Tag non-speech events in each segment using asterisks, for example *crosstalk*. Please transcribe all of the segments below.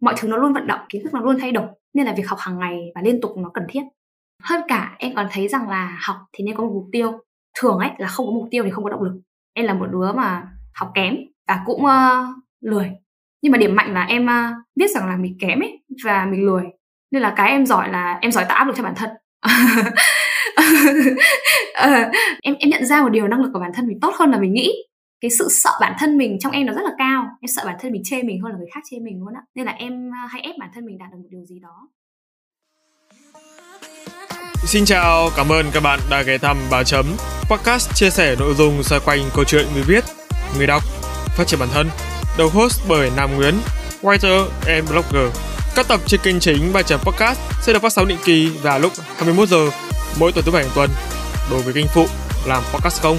mọi thứ nó luôn vận động kiến thức nó luôn thay đổi nên là việc học hàng ngày và liên tục nó cần thiết. Hơn cả em còn thấy rằng là học thì nên có một mục tiêu. Thường ấy là không có mục tiêu thì không có động lực. Em là một đứa mà học kém và cũng uh, lười. Nhưng mà điểm mạnh là em uh, biết rằng là mình kém ấy và mình lười. Nên là cái em giỏi là em giỏi tạo áp lực cho bản thân. Uh, *laughs* em em nhận ra một điều năng lực của bản thân mình tốt hơn là mình nghĩ cái sự sợ bản thân mình trong em nó rất là cao. Em sợ bản thân mình chê mình hơn là người khác chê mình luôn á. Nên là em à, hay ép bản thân mình đạt được một điều gì đó. Xin chào, cảm ơn các bạn đã ghé thăm Bà Chấm Podcast chia sẻ nội dung xoay quanh câu chuyện người viết, người đọc, phát triển bản thân. Đầu host bởi Nam Nguyễn, writer and blogger. Các tập trên kênh chính Bà Chấm Podcast sẽ được phát sóng định kỳ vào lúc 21 giờ mỗi tuần thứ bảy hàng tuần. Đối với kênh phụ làm podcast không?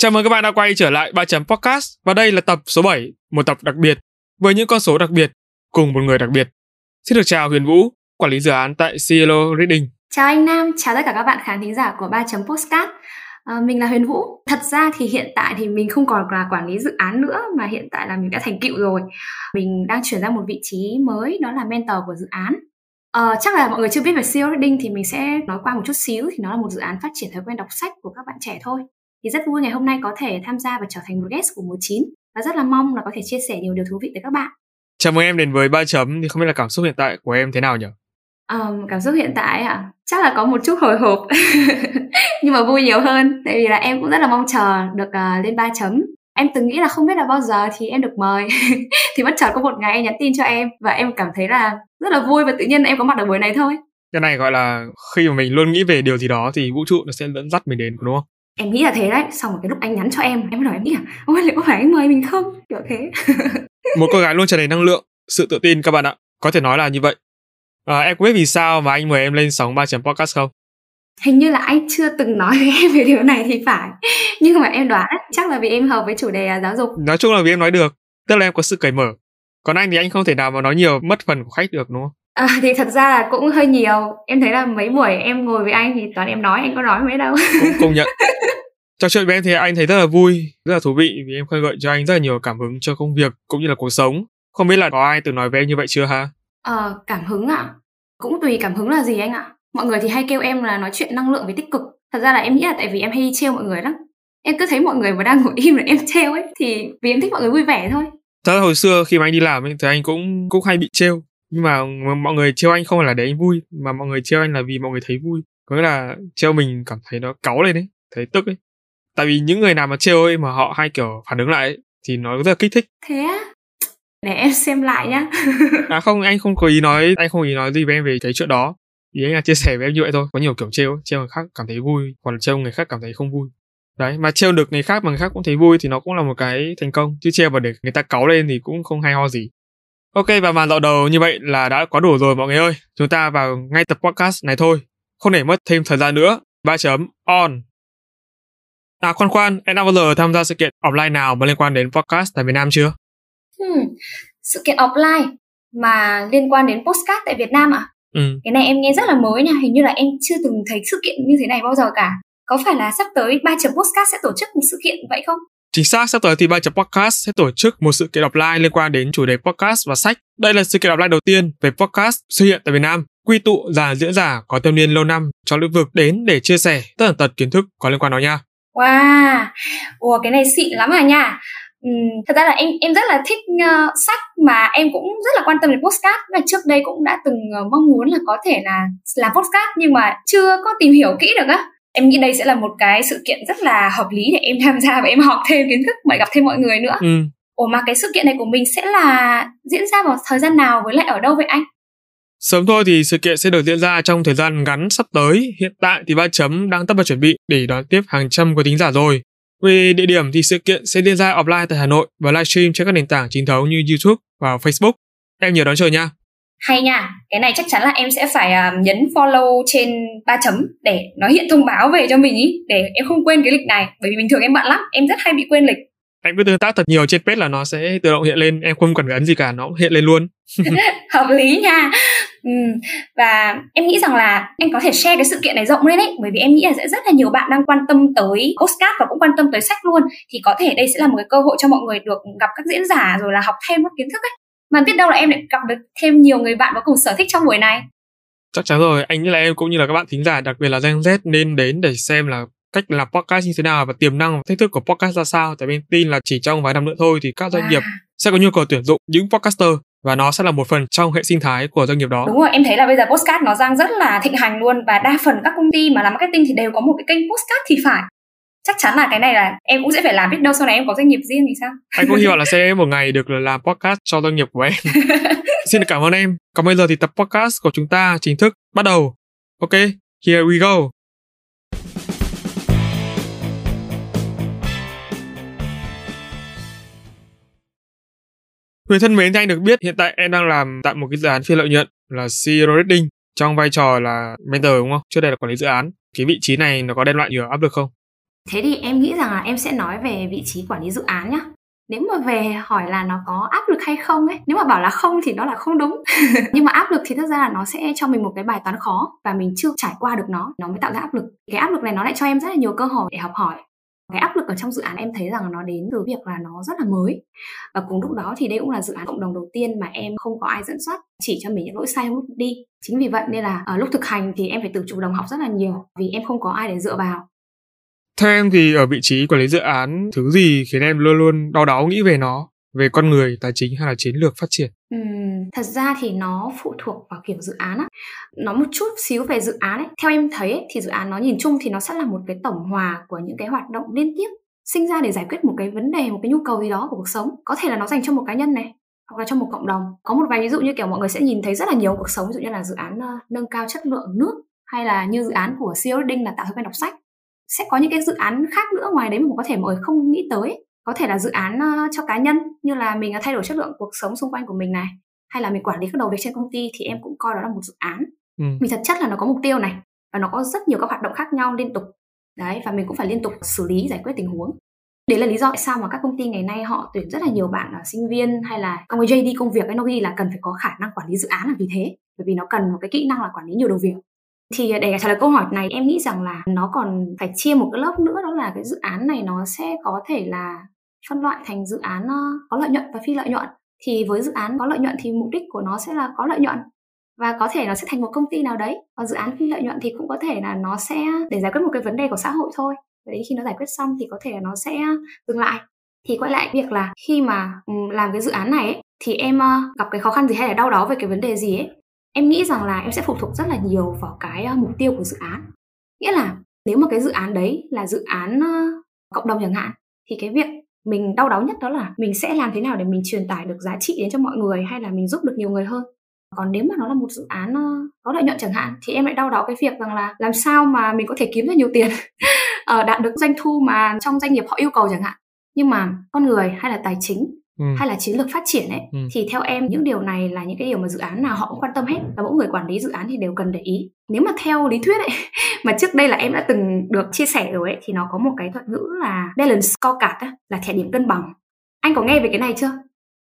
Chào mừng các bạn đã quay trở lại 3 chấm podcast và đây là tập số 7, một tập đặc biệt với những con số đặc biệt cùng một người đặc biệt. Xin được chào Huyền Vũ, quản lý dự án tại Cielo Reading. Chào anh Nam, chào tất cả các bạn khán thính giả của ba chấm podcast. À, mình là Huyền Vũ. Thật ra thì hiện tại thì mình không còn là quản lý dự án nữa mà hiện tại là mình đã thành cựu rồi. Mình đang chuyển ra một vị trí mới đó là mentor của dự án. À, chắc là mọi người chưa biết về CEO Reading thì mình sẽ nói qua một chút xíu thì nó là một dự án phát triển thói quen đọc sách của các bạn trẻ thôi thì rất vui ngày hôm nay có thể tham gia và trở thành một guest của mùa 9 và rất là mong là có thể chia sẻ nhiều điều thú vị tới các bạn. Chào mừng em đến với ba chấm. Thì không biết là cảm xúc hiện tại của em thế nào nhỉ? Um, cảm xúc hiện tại à chắc là có một chút hồi hộp. *laughs* Nhưng mà vui nhiều hơn. Tại vì là em cũng rất là mong chờ được uh, lên ba chấm. Em từng nghĩ là không biết là bao giờ thì em được mời. *laughs* Thì bất chợt có một ngày em nhắn tin cho em và em cảm thấy là rất là vui và tự nhiên em có mặt ở buổi này thôi. Cái này gọi là khi mà mình luôn nghĩ về điều gì đó thì vũ trụ nó sẽ dẫn dắt mình đến đúng không em nghĩ là thế đấy xong rồi cái lúc anh nhắn cho em em mới nói em nghĩ là ôi liệu có phải anh mời mình không? Kiểu thế. *laughs* Một cô gái luôn tràn đầy năng lượng sự tự tin các bạn ạ. Có thể nói là như vậy. À, em có biết vì sao mà anh mời em lên sóng ba chấm podcast không? Hình như là anh chưa từng nói với em về điều này thì phải. *laughs* Nhưng mà em đoán chắc là vì em hợp với chủ đề giáo dục. Nói chung là vì em nói được tức là em có sự cởi mở. Còn anh thì anh không thể nào mà nói nhiều mất phần của khách được đúng không À, thì thật ra là cũng hơi nhiều. Em thấy là mấy buổi em ngồi với anh thì toàn em nói anh có nói mấy đâu. Cũng *laughs* công nhận. Trò chuyện với em thì anh thấy rất là vui rất là thú vị vì em khơi gợi cho anh rất là nhiều cảm hứng cho công việc cũng như là cuộc sống. Không biết là có ai từng nói với em như vậy chưa ha? Ờ cảm hứng ạ. À? cũng tùy cảm hứng là gì anh ạ. Mọi người thì hay kêu em là nói chuyện năng lượng với tích cực. Thật ra là em nghĩ là tại vì em hay trêu mọi người lắm. Em cứ thấy mọi người mà đang ngồi im là em *laughs* trêu ấy thì vì em thích mọi người vui vẻ thôi. Thật ra hồi xưa khi mà anh đi làm ấy thì anh cũng cũng hay bị trêu nhưng mà mọi người trêu anh không phải là để anh vui mà mọi người trêu anh là vì mọi người thấy vui. Có nghĩa là trêu mình cảm thấy nó cáu lên ấy thấy tức ấy. Tại vì những người nào mà trêu ấy mà họ hay kiểu phản ứng lại ấy, thì nó rất là kích thích. Thế á? Để em xem lại nhá. *laughs* À không anh không có ý nói anh không ý nói gì với em về cái chuyện đó. Ý anh là chia sẻ với em như vậy thôi. Có nhiều kiểu trêu trêu người khác cảm thấy vui còn trêu người khác cảm thấy không vui. Đấy mà trêu được người khác mà người khác cũng thấy vui thì nó cũng là một cái thành công. Chứ trêu mà để người ta cáu lên thì cũng không hay ho gì Ok và màn dạo đầu như vậy là đã quá đủ rồi mọi người ơi. Chúng ta vào ngay tập podcast này thôi. Không để mất thêm thời gian nữa. Ba chấm on. À khoan khoan, em đã bao giờ tham gia sự kiện offline nào mà liên quan đến podcast tại Việt Nam chưa? Hmm, sự kiện offline mà liên quan đến podcast tại Việt Nam à? Ừ. Cái này em nghe rất là mới nha, hình như là em chưa từng thấy sự kiện như thế này bao giờ cả. Có phải là sắp tới ba chấm podcast sẽ tổ chức một sự kiện vậy không? Chính xác, sắp tới thì Ba Podcast sẽ tổ chức một sự kiện offline liên quan đến chủ đề podcast và sách. Đây là sự kiện offline đầu tiên về podcast xuất hiện tại Việt Nam, quy tụ già diễn giả có thâm niên lâu năm cho lĩnh vực đến để chia sẻ tất tần tật kiến thức có liên quan đó nha. Wow, ủa cái này xịn lắm à nha. Ừ, thật ra là em em rất là thích uh, sách mà em cũng rất là quan tâm đến podcast và trước đây cũng đã từng uh, mong muốn là có thể là làm podcast nhưng mà chưa có tìm hiểu kỹ được á em nghĩ đây sẽ là một cái sự kiện rất là hợp lý để em tham gia và em học thêm kiến thức và gặp thêm mọi người nữa ừ. ủa mà cái sự kiện này của mình sẽ là diễn ra vào thời gian nào với lại ở đâu vậy anh Sớm thôi thì sự kiện sẽ được diễn ra trong thời gian ngắn sắp tới. Hiện tại thì ba chấm đang tất bật chuẩn bị để đón tiếp hàng trăm quý thính giả rồi. Về địa điểm thì sự kiện sẽ diễn ra offline tại Hà Nội và livestream trên các nền tảng chính thống như YouTube và Facebook. Em nhớ đón chờ nha. Hay nha cái này chắc chắn là em sẽ phải uh, nhấn follow trên ba chấm để nó hiện thông báo về cho mình ý để em không quên cái lịch này. Bởi vì bình thường em bận lắm em rất hay bị quên lịch. Anh cứ tương tác thật nhiều trên page là nó sẽ tự động hiện lên em không cần phải ấn gì cả nó cũng hiện lên luôn. *laughs* *laughs* Hợp lý nha. Ừ. và em nghĩ rằng là em có thể share cái sự kiện này rộng lên ấy bởi vì em nghĩ là sẽ rất là nhiều bạn đang quan tâm tới postcard và cũng quan tâm tới sách luôn. Thì có thể đây sẽ là một cái cơ hội cho mọi người được gặp các diễn giả rồi là học thêm các kiến thức ấy mà biết đâu là em lại gặp được thêm nhiều người bạn có cùng sở thích trong buổi này chắc chắn rồi anh nghĩ là em cũng như là các bạn thính giả đặc biệt là Gen Z nên đến để xem là cách làm podcast như thế nào và tiềm năng và thách thức của podcast ra sao tại em tin là chỉ trong vài năm nữa thôi thì các doanh wow. nghiệp sẽ có nhu cầu tuyển dụng những podcaster và nó sẽ là một phần trong hệ sinh thái của doanh nghiệp đó. Đúng rồi, em thấy là bây giờ podcast nó đang rất là thịnh hành luôn và đa phần các công ty mà làm marketing thì đều có một cái kênh podcast thì phải. Chắc chắn là cái này là em cũng sẽ phải làm biết đâu sau này em có doanh nghiệp riêng thì sao? Anh cũng hy vọng là sẽ một ngày được làm podcast cho doanh nghiệp của em. *laughs* Xin cảm ơn em. Còn bây giờ thì tập podcast của chúng ta chính thức bắt đầu. Ok, here we go. Người thân mến, anh được biết hiện tại em đang làm tại một cái dự án phi lợi nhuận là CEO Reading trong vai trò là mentor đúng không? Trước đây là quản lý dự án. Cái vị trí này nó có đem lại nhiều áp lực không? Thế thì em nghĩ rằng là em sẽ nói về vị trí quản lý dự án nhá. Nếu mà về hỏi là nó có áp lực hay không ấy, nếu mà bảo là không thì nó là không đúng. *laughs* Nhưng mà áp lực thì thật ra là nó sẽ cho mình một cái bài toán khó và mình chưa trải qua được nó, nó mới tạo ra áp lực. Cái áp lực này nó lại cho em rất là nhiều cơ hội để học hỏi cái áp lực ở trong dự án em thấy rằng nó đến từ việc là nó rất là mới và cùng lúc đó thì đây cũng là dự án cộng đồng đầu tiên mà em không có ai dẫn dắt chỉ cho mình những lỗi sai lúc đi chính vì vậy nên là ở lúc thực hành thì em phải tự chủ động học rất là nhiều vì em không có ai để dựa vào theo em thì ở vị trí quản lý dự án thứ gì khiến em luôn luôn đau đáu nghĩ về nó? Về con người tài chính hay là chiến lược phát triển? Ừ, thật ra thì nó phụ thuộc vào kiểu dự án á. Nó một chút xíu về dự án ấy. Theo em thấy ấy, thì dự án nó nhìn chung thì nó sẽ là một cái tổng hòa của những cái hoạt động liên tiếp sinh ra để giải quyết một cái vấn đề một cái nhu cầu gì đó của cuộc sống. Có thể là nó dành cho một cá nhân này hoặc là cho một cộng đồng. Có một vài ví dụ như kiểu mọi người sẽ nhìn thấy rất là nhiều cuộc sống ví dụ như là dự án uh, nâng cao chất lượng nước hay là như dự án của CEO Đinh là tạo thói quen đọc sách sẽ có những cái dự án khác nữa ngoài đấy mà có thể mọi người không nghĩ tới. Có thể là dự án uh, cho cá nhân như là mình thay đổi chất lượng cuộc sống xung quanh của mình này hay là mình quản lý các đầu việc trên công ty thì em cũng coi đó là một dự án. Ừ. vì thật chất là nó có mục tiêu này và nó có rất nhiều các hoạt động khác nhau liên tục. Đấy và mình cũng phải liên tục xử lý giải quyết tình huống. Đấy là lý do tại sao mà các công ty ngày nay họ tuyển rất là nhiều bạn là sinh viên hay là trong cái JD công việc ấy nó ghi là cần phải có khả năng quản lý dự án là vì thế. Bởi vì nó cần một cái kỹ năng là quản lý nhiều đầu việc thì để trả lời câu hỏi này em nghĩ rằng là nó còn phải chia một cái lớp nữa đó là cái dự án này nó sẽ có thể là phân loại thành dự án ờ, có lợi nhuận và phi lợi nhuận. Thì với dự án có lợi nhuận thì mục đích của nó sẽ là có lợi nhuận và có thể nó sẽ thành một công ty nào đấy. Còn dự án phi lợi nhuận thì cũng có thể là nó sẽ để giải quyết một cái vấn đề của xã hội thôi. Và đến khi nó giải quyết xong thì có thể là nó sẽ dừng lại. Thì quay lại việc là khi mà ừ, làm cái dự án này ấy, thì em ờ, gặp cái khó khăn gì hay là đau đó về cái vấn đề gì ấy? Em nghĩ rằng là em sẽ phụ thuộc rất là nhiều vào cái ờ, mục tiêu của dự án. Nghĩa là nếu mà cái dự án đấy là dự án ờ, cộng đồng chẳng hạn, thì cái việc mình đau đáu nhất đó là mình sẽ làm thế nào để mình truyền tải được giá trị đến cho mọi người hay là mình giúp được nhiều người hơn. Còn nếu mà nó là một dự án ờ, có lợi nhuận chẳng hạn, thì em lại đau đáu cái việc rằng là làm sao mà mình có thể kiếm được nhiều tiền *laughs* đạt được doanh thu mà trong doanh nghiệp họ yêu cầu chẳng hạn. Nhưng mà con người hay là tài chính ừ. hay là chiến lược phát triển ấy ừ. thì theo em những điều này là những cái điều mà dự án nào họ cũng quan tâm hết và mỗi người quản lý dự án thì đều cần để ý. Nếu mà theo lý thuyết ấy *laughs* mà trước đây là em đã từng được chia sẻ rồi ấy thì nó có một cái thuật ngữ là balance scorecard ấy, là thẻ điểm cân bằng. Anh có nghe về cái này chưa?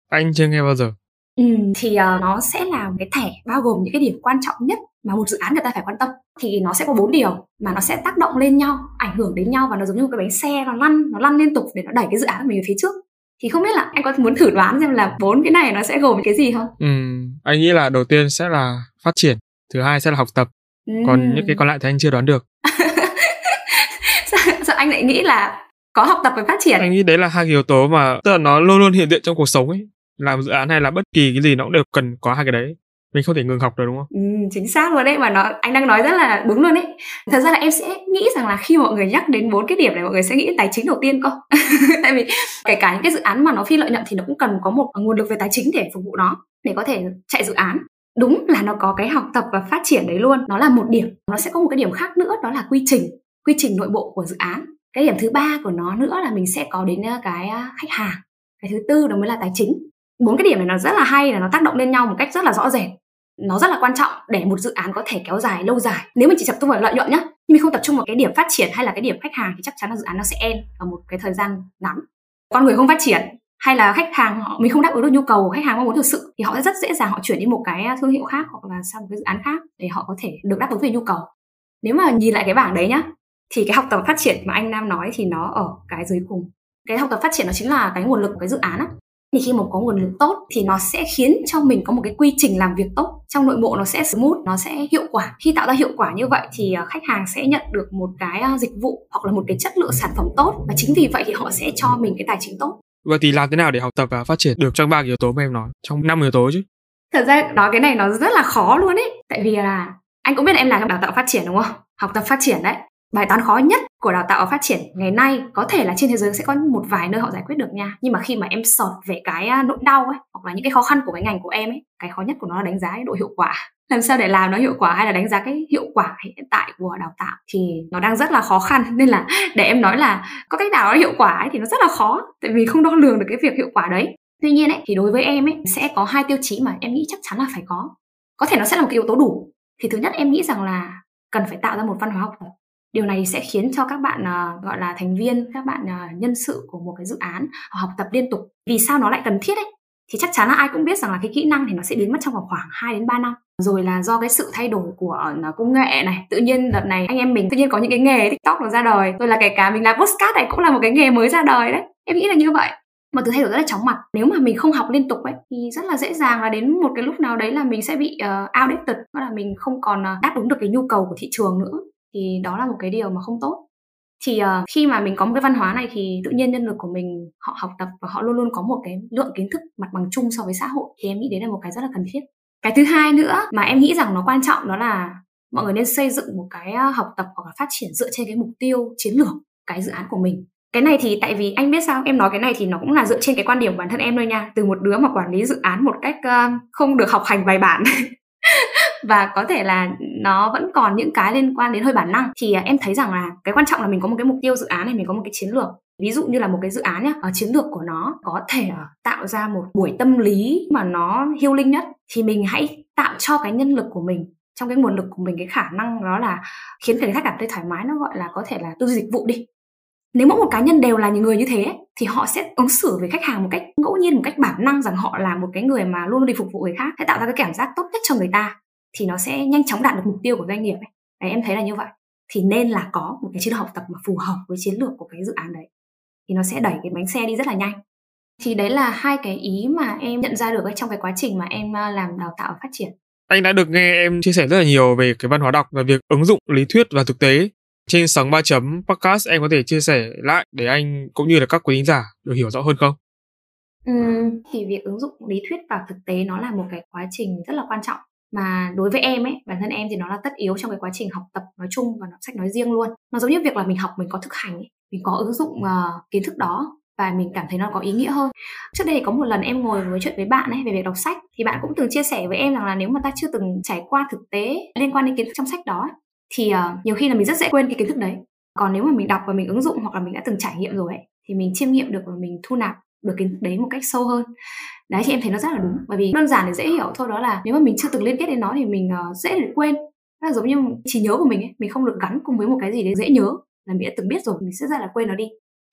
Anh chưa nghe bao giờ. Ừ, thì uh, nó sẽ là cái thẻ bao gồm những cái điểm quan trọng nhất mà một dự án người ta phải quan tâm. Thì nó sẽ có bốn điều mà nó sẽ tác động lên nhau ảnh hưởng đến nhau và nó giống như một cái bánh xe nó lăn nó lăn liên tục để nó đẩy cái dự án của mình về phía trước thì không biết là anh có muốn thử đoán xem là bốn cái này nó sẽ gồm cái gì không? Ừ, anh nghĩ là đầu tiên sẽ là phát triển, thứ hai sẽ là học tập, ừ. còn những cái còn lại thì anh chưa đoán được. *laughs* sao, sao anh lại nghĩ là có học tập và phát triển? Anh nghĩ đấy là hai yếu tố mà tức là nó luôn luôn hiện diện trong cuộc sống ấy. Làm dự án hay là bất kỳ cái gì nó cũng đều cần có hai cái đấy mình không thể ngừng học được đúng không? Ừ, chính xác luôn đấy mà nó anh đang nói rất là đúng luôn đấy. Thật ra là em sẽ nghĩ rằng là khi mọi người nhắc đến bốn cái điểm này mọi người sẽ nghĩ tài chính đầu tiên cơ. *laughs* Tại vì kể cả những cái dự án mà nó phi lợi nhuận thì nó cũng cần có một nguồn lực về tài chính để phục vụ nó để có thể chạy dự án. Đúng là nó có cái học tập và phát triển đấy luôn. Nó là một điểm. Nó sẽ có một cái điểm khác nữa đó là quy trình, quy trình nội bộ của dự án. Cái điểm thứ ba của nó nữa là mình sẽ có đến ờ, cái ờ, khách hàng. Cái thứ tư đó mới là tài chính bốn cái điểm này nó rất là hay là nó tác động lên nhau một cách rất là rõ rệt. Nó rất là quan trọng để một dự án có thể kéo dài lâu dài. Nếu mình chỉ tập trung vào lợi nhuận nhá, nhưng mình không tập trung vào cái điểm phát triển hay là cái điểm khách hàng thì chắc chắn là dự án nó sẽ end ở một cái thời gian ngắn. Con người không phát triển hay là khách hàng họ, mình không đáp ứng được nhu cầu của khách hàng mong muốn thực sự thì họ sẽ rất dễ dàng họ chuyển đi một cái à, thương hiệu khác hoặc là sang một cái dự án khác để họ có thể được đáp ứng về nhu cầu. Nếu mà nhìn lại cái bảng đấy nhá, thì cái học tập phát triển mà anh Nam nói thì nó ở cái dưới cùng. Cái học tập phát triển nó chính là cái nguồn lực của cái dự án á thì khi mà có nguồn lực tốt thì nó sẽ khiến cho mình có một cái quy trình làm việc tốt trong nội bộ nó sẽ smooth nó sẽ hiệu quả khi tạo ra hiệu quả như vậy thì à, khách hàng sẽ nhận được một cái à, dịch vụ hoặc là một cái chất lượng sản phẩm tốt và chính vì vậy thì họ sẽ cho mình cái tài chính tốt Vậy thì làm thế nào để học tập và phát triển được trong ba yếu tố mà em nói, trong năm yếu tố chứ? Thật ra nói cái này nó rất là khó luôn ấy. Tại vì là anh cũng biết là em làm trong đào tạo phát triển đúng không? Học tập phát triển đấy bài toán khó nhất của đào tạo phát triển ngày nay có thể là trên thế giới sẽ có một vài nơi họ giải quyết được nha. Nhưng mà khi mà em sọt về cái à, nỗi đau ấy, hoặc là những cái khó khăn của cái ngành của em ấy, cái khó nhất của nó là đánh giá cái độ hiệu quả. *laughs* Làm sao để làm nó hiệu quả hay là đánh giá cái hiệu quả hiện tại của đào tạo thì nó đang rất là khó khăn. *laughs* Nên là để em nói là có cách nào nó hiệu quả ấy thì nó rất là khó, tại vì không đo lường được cái việc hiệu quả đấy. Tuy nhiên ấy, thì đối với em ấy, sẽ có hai tiêu chí mà em nghĩ chắc chắn là phải có. Có thể nó sẽ là một cái yếu tố đủ. Thì thứ nhất em nghĩ rằng là cần phải tạo ra một văn hóa học tập điều này sẽ khiến cho các bạn uh, gọi là thành viên các bạn uh, nhân sự của một cái dự án học tập liên tục. Vì sao nó lại cần thiết ấy? Thì chắc chắn là ai cũng biết rằng là cái kỹ năng thì nó sẽ biến mất trong khoảng, khoảng 2 đến 3 năm. Rồi là do cái sự thay đổi của ờ, công nghệ này tự nhiên đợt này anh em mình tự nhiên có những cái nghề tiktok nó ra đời rồi là kể cả mình làm postcard này cũng là một cái nghề mới ra đời đấy. Em nghĩ là như vậy. Mà thứ thay đổi rất là chóng mặt. Nếu mà mình không học liên tục ấy thì rất là dễ dàng là đến một cái lúc nào đấy là mình sẽ bị uh, outdated tức là mình không còn uh, đáp ứng được cái nhu cầu của thị trường nữa thì đó là một cái điều mà không tốt. Thì uh, khi mà mình có một cái văn hóa này thì tự nhiên nhân lực của mình họ học tập và họ luôn luôn có một cái lượng kiến thức mặt bằng chung so với xã hội thì em nghĩ đấy là một cái rất là cần thiết. Cái thứ hai nữa mà em nghĩ rằng nó quan trọng đó là mọi người nên xây dựng một cái ờ, học tập hoặc là phát triển dựa trên cái mục tiêu chiến lược cái dự án của mình. Cái này thì tại vì anh biết sao em nói cái này thì nó cũng là dựa trên cái quan điểm của bản thân em thôi nha. Từ một đứa mà quản lý dự án một cách uh, không được học hành bài bản *laughs* và có thể là nó vẫn còn những cái liên quan đến hơi bản năng. Thì à, em thấy rằng là cái quan trọng là mình có một cái mục tiêu dự án này, mình có một cái chiến lược. Ví dụ như là một cái dự án nhá, ở chiến lược của nó có thể à, tạo ra một buổi tâm lý mà nó healing nhất, thì mình hãy tạo cho cái nhân lực của mình, trong cái nguồn lực của mình, cái khả năng đó là khiến người khách cảm thấy thoải mái, nó gọi là có thể là tư duy dịch vụ đi. Nếu mỗi một cá nhân đều là những người như thế, thì họ sẽ ứng xử với khách hàng một cách ngẫu nhiên, một cách bản năng rằng họ là một cái người mà luôn luôn đi phục vụ người khác, sẽ tạo ra cái cảm giác tốt nhất cho người ta thì nó sẽ nhanh chóng đạt được mục tiêu của doanh nghiệp ấy. Đấy, em thấy là như vậy. Thì nên là có một cái chiến lược học tập mà phù hợp với chiến lược của cái dự án đấy. Thì nó sẽ đẩy cái bánh xe đi rất là nhanh. Thì đấy là hai cái ý mà em nhận ra được trong cái quá trình mà em làm đào tạo và phát triển. Anh đã được nghe em chia sẻ rất là nhiều về cái văn hóa đọc và việc ứng dụng lý thuyết và thực tế. Trên sóng 3 chấm podcast em có thể chia sẻ lại để anh cũng như là các quý thính giả được hiểu rõ hơn không? Ừ, thì việc ứng dụng lý thuyết vào thực tế nó là một cái quá trình rất là quan trọng mà đối với em ấy bản thân em thì nó là tất yếu trong cái quá trình học tập nói chung và đọc sách nói riêng luôn. Nó giống như việc là mình học mình có thực hành ấy. mình có ứng dụng uh, kiến thức đó và mình cảm thấy nó có ý nghĩa hơn. Trước đây có một lần em ngồi nói chuyện với bạn ấy về việc đọc sách thì bạn cũng từng chia sẻ với em rằng là nếu mà ta chưa từng trải qua thực tế liên quan đến kiến thức trong sách đó thì uh, nhiều khi là mình rất dễ quên cái kiến thức đấy. Còn nếu mà mình đọc và mình ứng dụng hoặc là mình đã từng trải nghiệm rồi ấy, thì mình chiêm nghiệm được và mình thu nạp được kiến thức đấy một cách sâu hơn đấy thì em thấy nó rất là đúng. Bởi vì đơn giản để dễ hiểu thôi đó là nếu mà mình chưa từng liên kết đến nó thì mình uh, dễ để quên. Nó giống như trí nhớ của mình ấy mình không được gắn cùng với một cái gì đấy dễ nhớ là mình đã từng biết rồi mình sẽ rất là quên nó đi.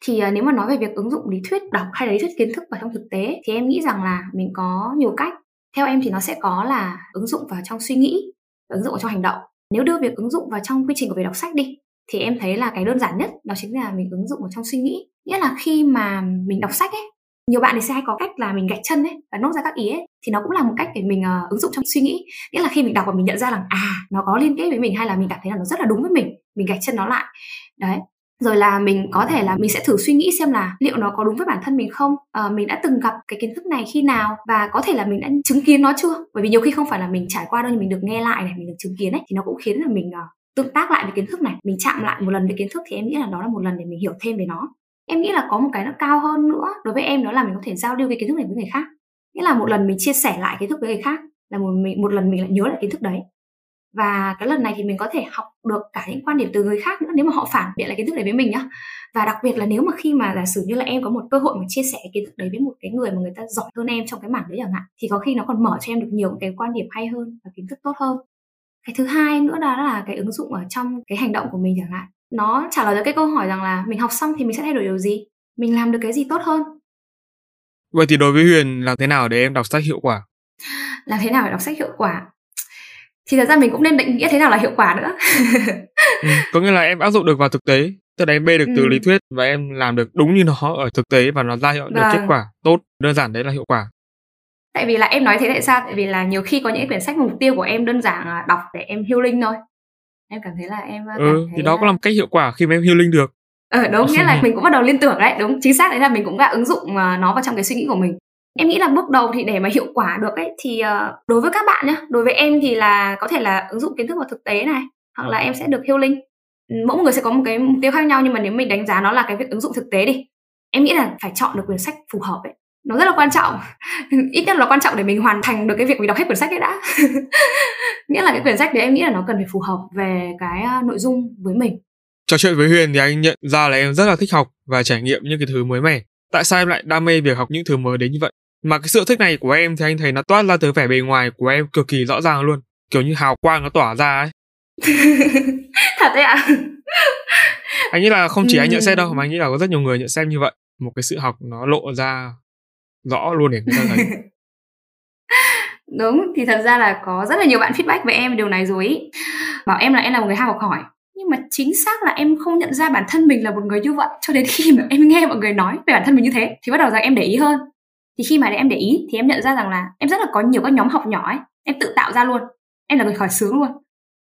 Thì uh, nếu mà nói về việc ứng dụng lý thuyết đọc hay là lý thuyết kiến thức vào trong thực tế thì em nghĩ rằng là mình có nhiều cách. Theo em thì nó sẽ có là ứng dụng vào trong suy nghĩ ứng dụng vào trong hành động. Nếu đưa việc ứng dụng vào trong quy trình của việc đọc sách đi thì em thấy là cái đơn giản nhất đó chính là mình ứng dụng vào trong suy nghĩ. Nghĩa là khi mà mình đọc sách ấy nhiều bạn thì sẽ hay có cách là mình gạch chân ấy và nốt ra các ý ấy thì nó cũng là một cách để mình uh, ứng dụng trong suy nghĩ. Nghĩa là khi mình đọc và mình nhận ra rằng à nó có liên kết với mình hay là mình cảm thấy là nó rất là đúng với mình mình gạch chân nó lại. Đấy. Rồi là mình có thể là mình sẽ thử suy nghĩ xem là liệu nó có đúng với bản thân mình không? À, mình đã từng gặp cái kiến thức này khi nào? Và có thể là mình đã chứng kiến nó chưa? Bởi vì nhiều khi không phải là mình trải qua đâu nhưng mình được nghe lại này mình được chứng kiến ấy thì nó cũng khiến là mình uh, tương tác lại với kiến thức này mình chạm lại một lần với kiến thức thì em nghĩ là đó là một lần để mình hiểu thêm về nó em nghĩ là có một cái nó cao hơn nữa. Đối với em đó là mình có thể giao lưu cái kiến thức này với người khác. Nghĩa là một lần mình chia sẻ lại kiến thức với người khác là một mình, một lần mình lại nhớ lại kiến thức đấy. Và cái lần này thì mình có thể học được cả những quan điểm từ người khác nữa nếu mà họ phản biện lại kiến thức đấy với mình nhá. Và đặc biệt là nếu mà khi mà giả sử như là em có một cơ hội mà chia sẻ kiến thức đấy với một cái người mà người ta giỏi hơn em trong cái mảng đấy chẳng hạn, thì có khi nó còn mở cho em được nhiều cái quan điểm hay hơn và kiến thức tốt hơn. Cái thứ hai nữa đó là cái ứng dụng ở trong cái hành động của mình chẳng hạn nó trả lời được cái câu hỏi rằng là mình học xong thì mình sẽ thay đổi điều gì? Mình làm được cái gì tốt hơn? Vậy thì đối với huyền làm thế nào để em đọc sách hiệu quả? *sighs* Làm thế nào để đọc sách hiệu quả? Thì thật ra mình cũng nên định nghĩa thế nào là hiệu quả nữa. Ừ, có nghĩa là em áp dụng được vào thực tế tức là em bê được từ ừ. lý thuyết và em làm được đúng như nó ở thực tế và nó ra hiệu được kết vâng. quả tốt đơn giản đấy là hiệu quả. Tại vì là em nói thế tại sao? Tại vì là nhiều khi có những quyển sách mục tiêu của em đơn giản là đọc để em healing thôi em cảm thấy là em ừ, thấy thì đó là... cũng làm cách hiệu quả khi mà em healing được. Ờ đúng nghĩa là mình cũng bắt đầu liên tưởng đấy đúng chính xác đấy là mình cũng đã ứng dụng ờ, nó vào trong cái suy nghĩ của mình. Em nghĩ là bước đầu thì để mà hiệu quả được ấy thì uh, đối với các bạn nhá đối với em thì là có thể là ứng dụng kiến thức vào thực tế này hoặc là em sẽ được healing. Mỗi người sẽ có một cái mục tiêu khác nhau nhưng mà nếu mình đánh giá nó là cái việc ứng dụng thực tế đi em nghĩ là phải chọn được quyển sách phù hợp ấy nó rất là quan trọng. *laughs* Ít nhất là quan trọng để mình hoàn thành được cái việc mình đọc hết quyển sách ấy đã. *laughs* Nghĩa là cái quyển sách đấy em nghĩ là nó cần phải phù hợp về cái ờ, nội dung với mình. Trò chuyện với huyền thì anh nhận ra là em rất là thích học và trải nghiệm những cái thứ mới mẻ. Tại sao em lại đam mê việc học những thứ mới đến như vậy? Mà cái sự thích này của em thì anh thấy nó toát ra từ vẻ bề ngoài của em cực kỳ rõ ràng luôn kiểu như hào quang nó tỏa ra ấy. *laughs* Thật đấy ạ. Anh nghĩ là không chỉ anh nhận xét đâu mà anh nghĩ là có rất nhiều người nhận xét như vậy. Một cái sự học nó lộ ra rõ luôn để người ta thấy. *laughs* Đúng, thì thật ra là có rất là nhiều bạn feedback với em điều này rồi ý. bảo em là em là một người ham học hỏi, nhưng mà chính xác là em không nhận ra bản thân mình là một người như vậy. Cho đến khi mà em nghe mọi người nói về bản thân mình như thế, thì bắt đầu rằng em để ý hơn. Thì khi mà em để ý, thì em nhận ra rằng là em rất là có nhiều các nhóm học nhỏ ấy, em tự tạo ra luôn. Em là người khỏi sướng luôn.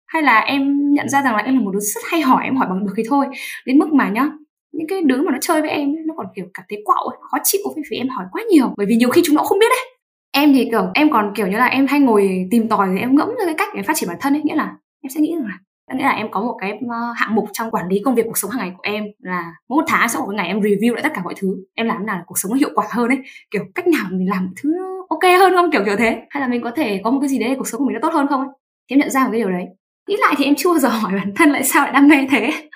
Hay là em nhận ra rằng là em là một đứa rất hay hỏi, em hỏi bằng được thì thôi. Đến mức mà nhá những cái đứa mà nó chơi với em nó còn kiểu cảm thấy quạo ấy, khó chịu vì em hỏi quá nhiều. Bởi vì nhiều khi chúng nó không biết đấy em thì kiểu em còn kiểu như là em hay ngồi tìm tòi rồi em ngẫm ra cái cách để phát triển bản thân ấy nghĩa là em sẽ nghĩ rằng là nghĩa là em có một cái ờ, hạng mục trong quản lý công việc cuộc sống hàng ngày của em là mỗi một tháng sẽ có một ngày em review lại tất cả mọi thứ. Em làm nào là cuộc sống nó hiệu quả hơn ấy. Kiểu cách nào mình làm một thứ ok hơn không? Kiểu kiểu thế. Hay là mình có thể có một cái gì đấy để cuộc sống của mình nó tốt hơn không ấy? Thì em nhận ra một cái điều đấy. Nghĩ lại thì em chưa bao giờ hỏi bản thân lại sao lại đam mê thế. *laughs*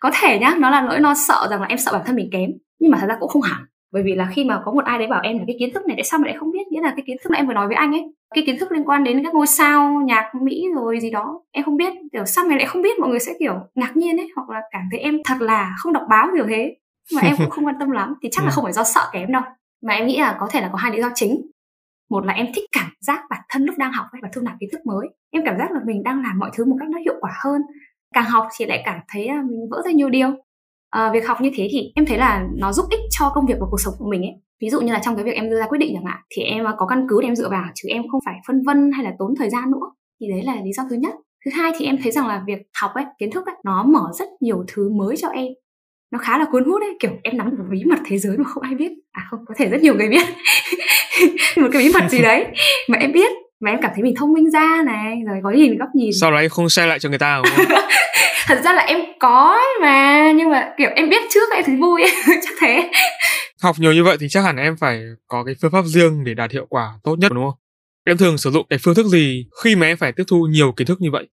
có thể nhá nó là nỗi lo sợ rằng là em sợ bản thân mình kém nhưng mà thật ra cũng không hẳn. Bởi vì là khi mà có một ai đấy bảo em là cái kiến thức này tại sao mà lại không biết? Nghĩa là cái kiến thức mà em vừa nói với anh ấy cái kiến thức liên quan đến các ngôi sao nhạc mỹ rồi gì đó em không biết. Kiểu sao mày lại không biết? Mọi người sẽ kiểu ngạc nhiên ấy hoặc là cảm thấy em thật là không đọc báo kiểu thế. Mà em cũng không quan tâm lắm thì chắc là ừ. *laughs* không phải do sợ kém đâu. Mà em nghĩ là có thể là có hai lý do chính. Một là em thích cảm giác bản thân lúc đang học và thu nạp kiến thức mới. Em cảm giác là mình đang làm mọi thứ một cách nó hiệu quả hơn càng học thì lại cảm thấy là mình vỡ ra nhiều điều. À, việc học như thế thì em thấy là nó giúp ích cho công việc và cuộc sống của mình ấy. Ví dụ như là trong cái việc em đưa ra quyết định chẳng hạn thì em à, có căn cứ để em dựa vào chứ em không phải phân vân hay là tốn thời gian nữa. Thì đấy là lý do thứ nhất. Thứ hai thì em thấy rằng là việc học ấy kiến thức ấy nó mở rất nhiều thứ mới cho em. Nó khá là cuốn hút ấy. Kiểu em nắm được bí mật thế giới mà không ai biết. À không có thể rất nhiều người biết. *laughs* Một cái bí mật gì đấy mà em biết mà em cảm thấy mình thông minh ra này rồi có nhìn góc nhìn. Sau đó em không share lại cho người ta đúng không? *laughs* Thật ra là em có mà nhưng mà kiểu em biết trước em thấy vui *laughs* chắc thế. Học nhiều như vậy thì chắc hẳn em phải có cái phương pháp riêng để đạt hiệu quả tốt nhất đúng không? Em thường sử dụng cái phương thức gì khi mà em phải tiếp thu nhiều kiến thức như vậy?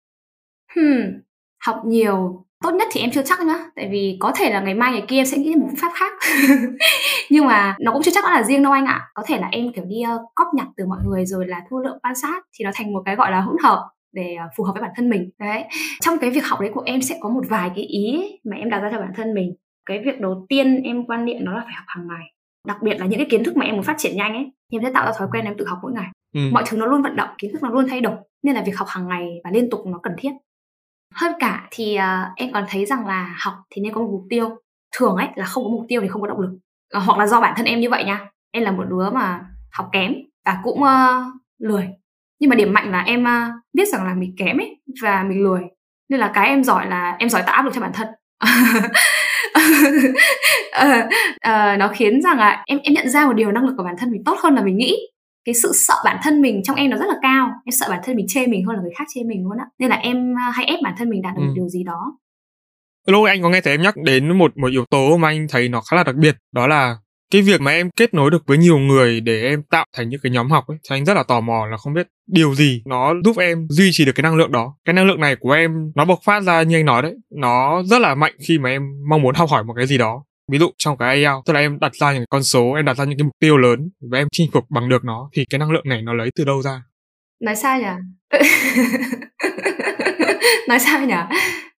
Hmm, học nhiều tốt nhất thì em chưa chắc nhá tại vì có thể là ngày mai ngày kia em sẽ nghĩ một phương pháp khác. *laughs* Nhưng mà nó cũng chưa chắc là riêng đâu anh ạ. Có thể là em kiểu đi uh, cóp nhặt từ mọi người rồi là thu lượng quan sát thì nó thành một cái gọi là hỗn hợp để uh, phù hợp với bản thân mình. Đấy. Trong cái việc học đấy của em sẽ có một vài cái ý mà em đặt ra cho bản thân mình. Cái việc đầu tiên em quan niệm nó là phải học hàng ngày đặc biệt là những cái kiến thức mà em muốn phát triển nhanh ấy. Em sẽ tạo ra thói quen em tự học mỗi ngày. Ừ. mọi thứ nó luôn vận động kiến thức nó luôn thay đổi nên là việc học hàng ngày và liên tục nó cần thiết hơn cả thì uh, em còn thấy rằng là học thì nên có một mục tiêu. Thường ấy là không có mục tiêu thì không có động lực. Uh, hoặc là do bản thân em như vậy nha. Em là một đứa mà học kém và cũng uh, lười. Nhưng mà điểm mạnh là em uh, biết rằng là mình kém ấy và mình lười. Nên là cái em giỏi là em giỏi tạo áp lực cho bản thân. Uh, *laughs* uh, nó khiến rằng là em em nhận ra một điều năng lực của bản thân mình tốt hơn là mình nghĩ cái sự sợ bản thân mình trong em nó rất là cao. Em sợ bản thân mình chê mình hơn là người khác chê mình luôn á. Nên là em à, hay ép bản thân mình đạt được ừ. điều gì đó. Lúc anh có nghe thấy em nhắc đến một một yếu tố mà anh thấy nó khá là đặc biệt đó là cái việc mà em kết nối được với nhiều người để em tạo thành những cái nhóm học ấy thì anh rất là tò mò là không biết điều gì nó giúp em duy trì được cái năng lượng đó. Cái năng lượng này của em nó bộc phát ra như anh nói đấy nó rất là mạnh khi mà em mong muốn học hỏi một cái gì đó ví dụ trong cái IELTS tức là em đặt ra những con số, em đặt ra những cái mục tiêu lớn và em chinh phục bằng được nó, thì cái năng lượng này nó lấy từ đâu ra? Nói sao nhỉ? *laughs* Nói sao nhỉ?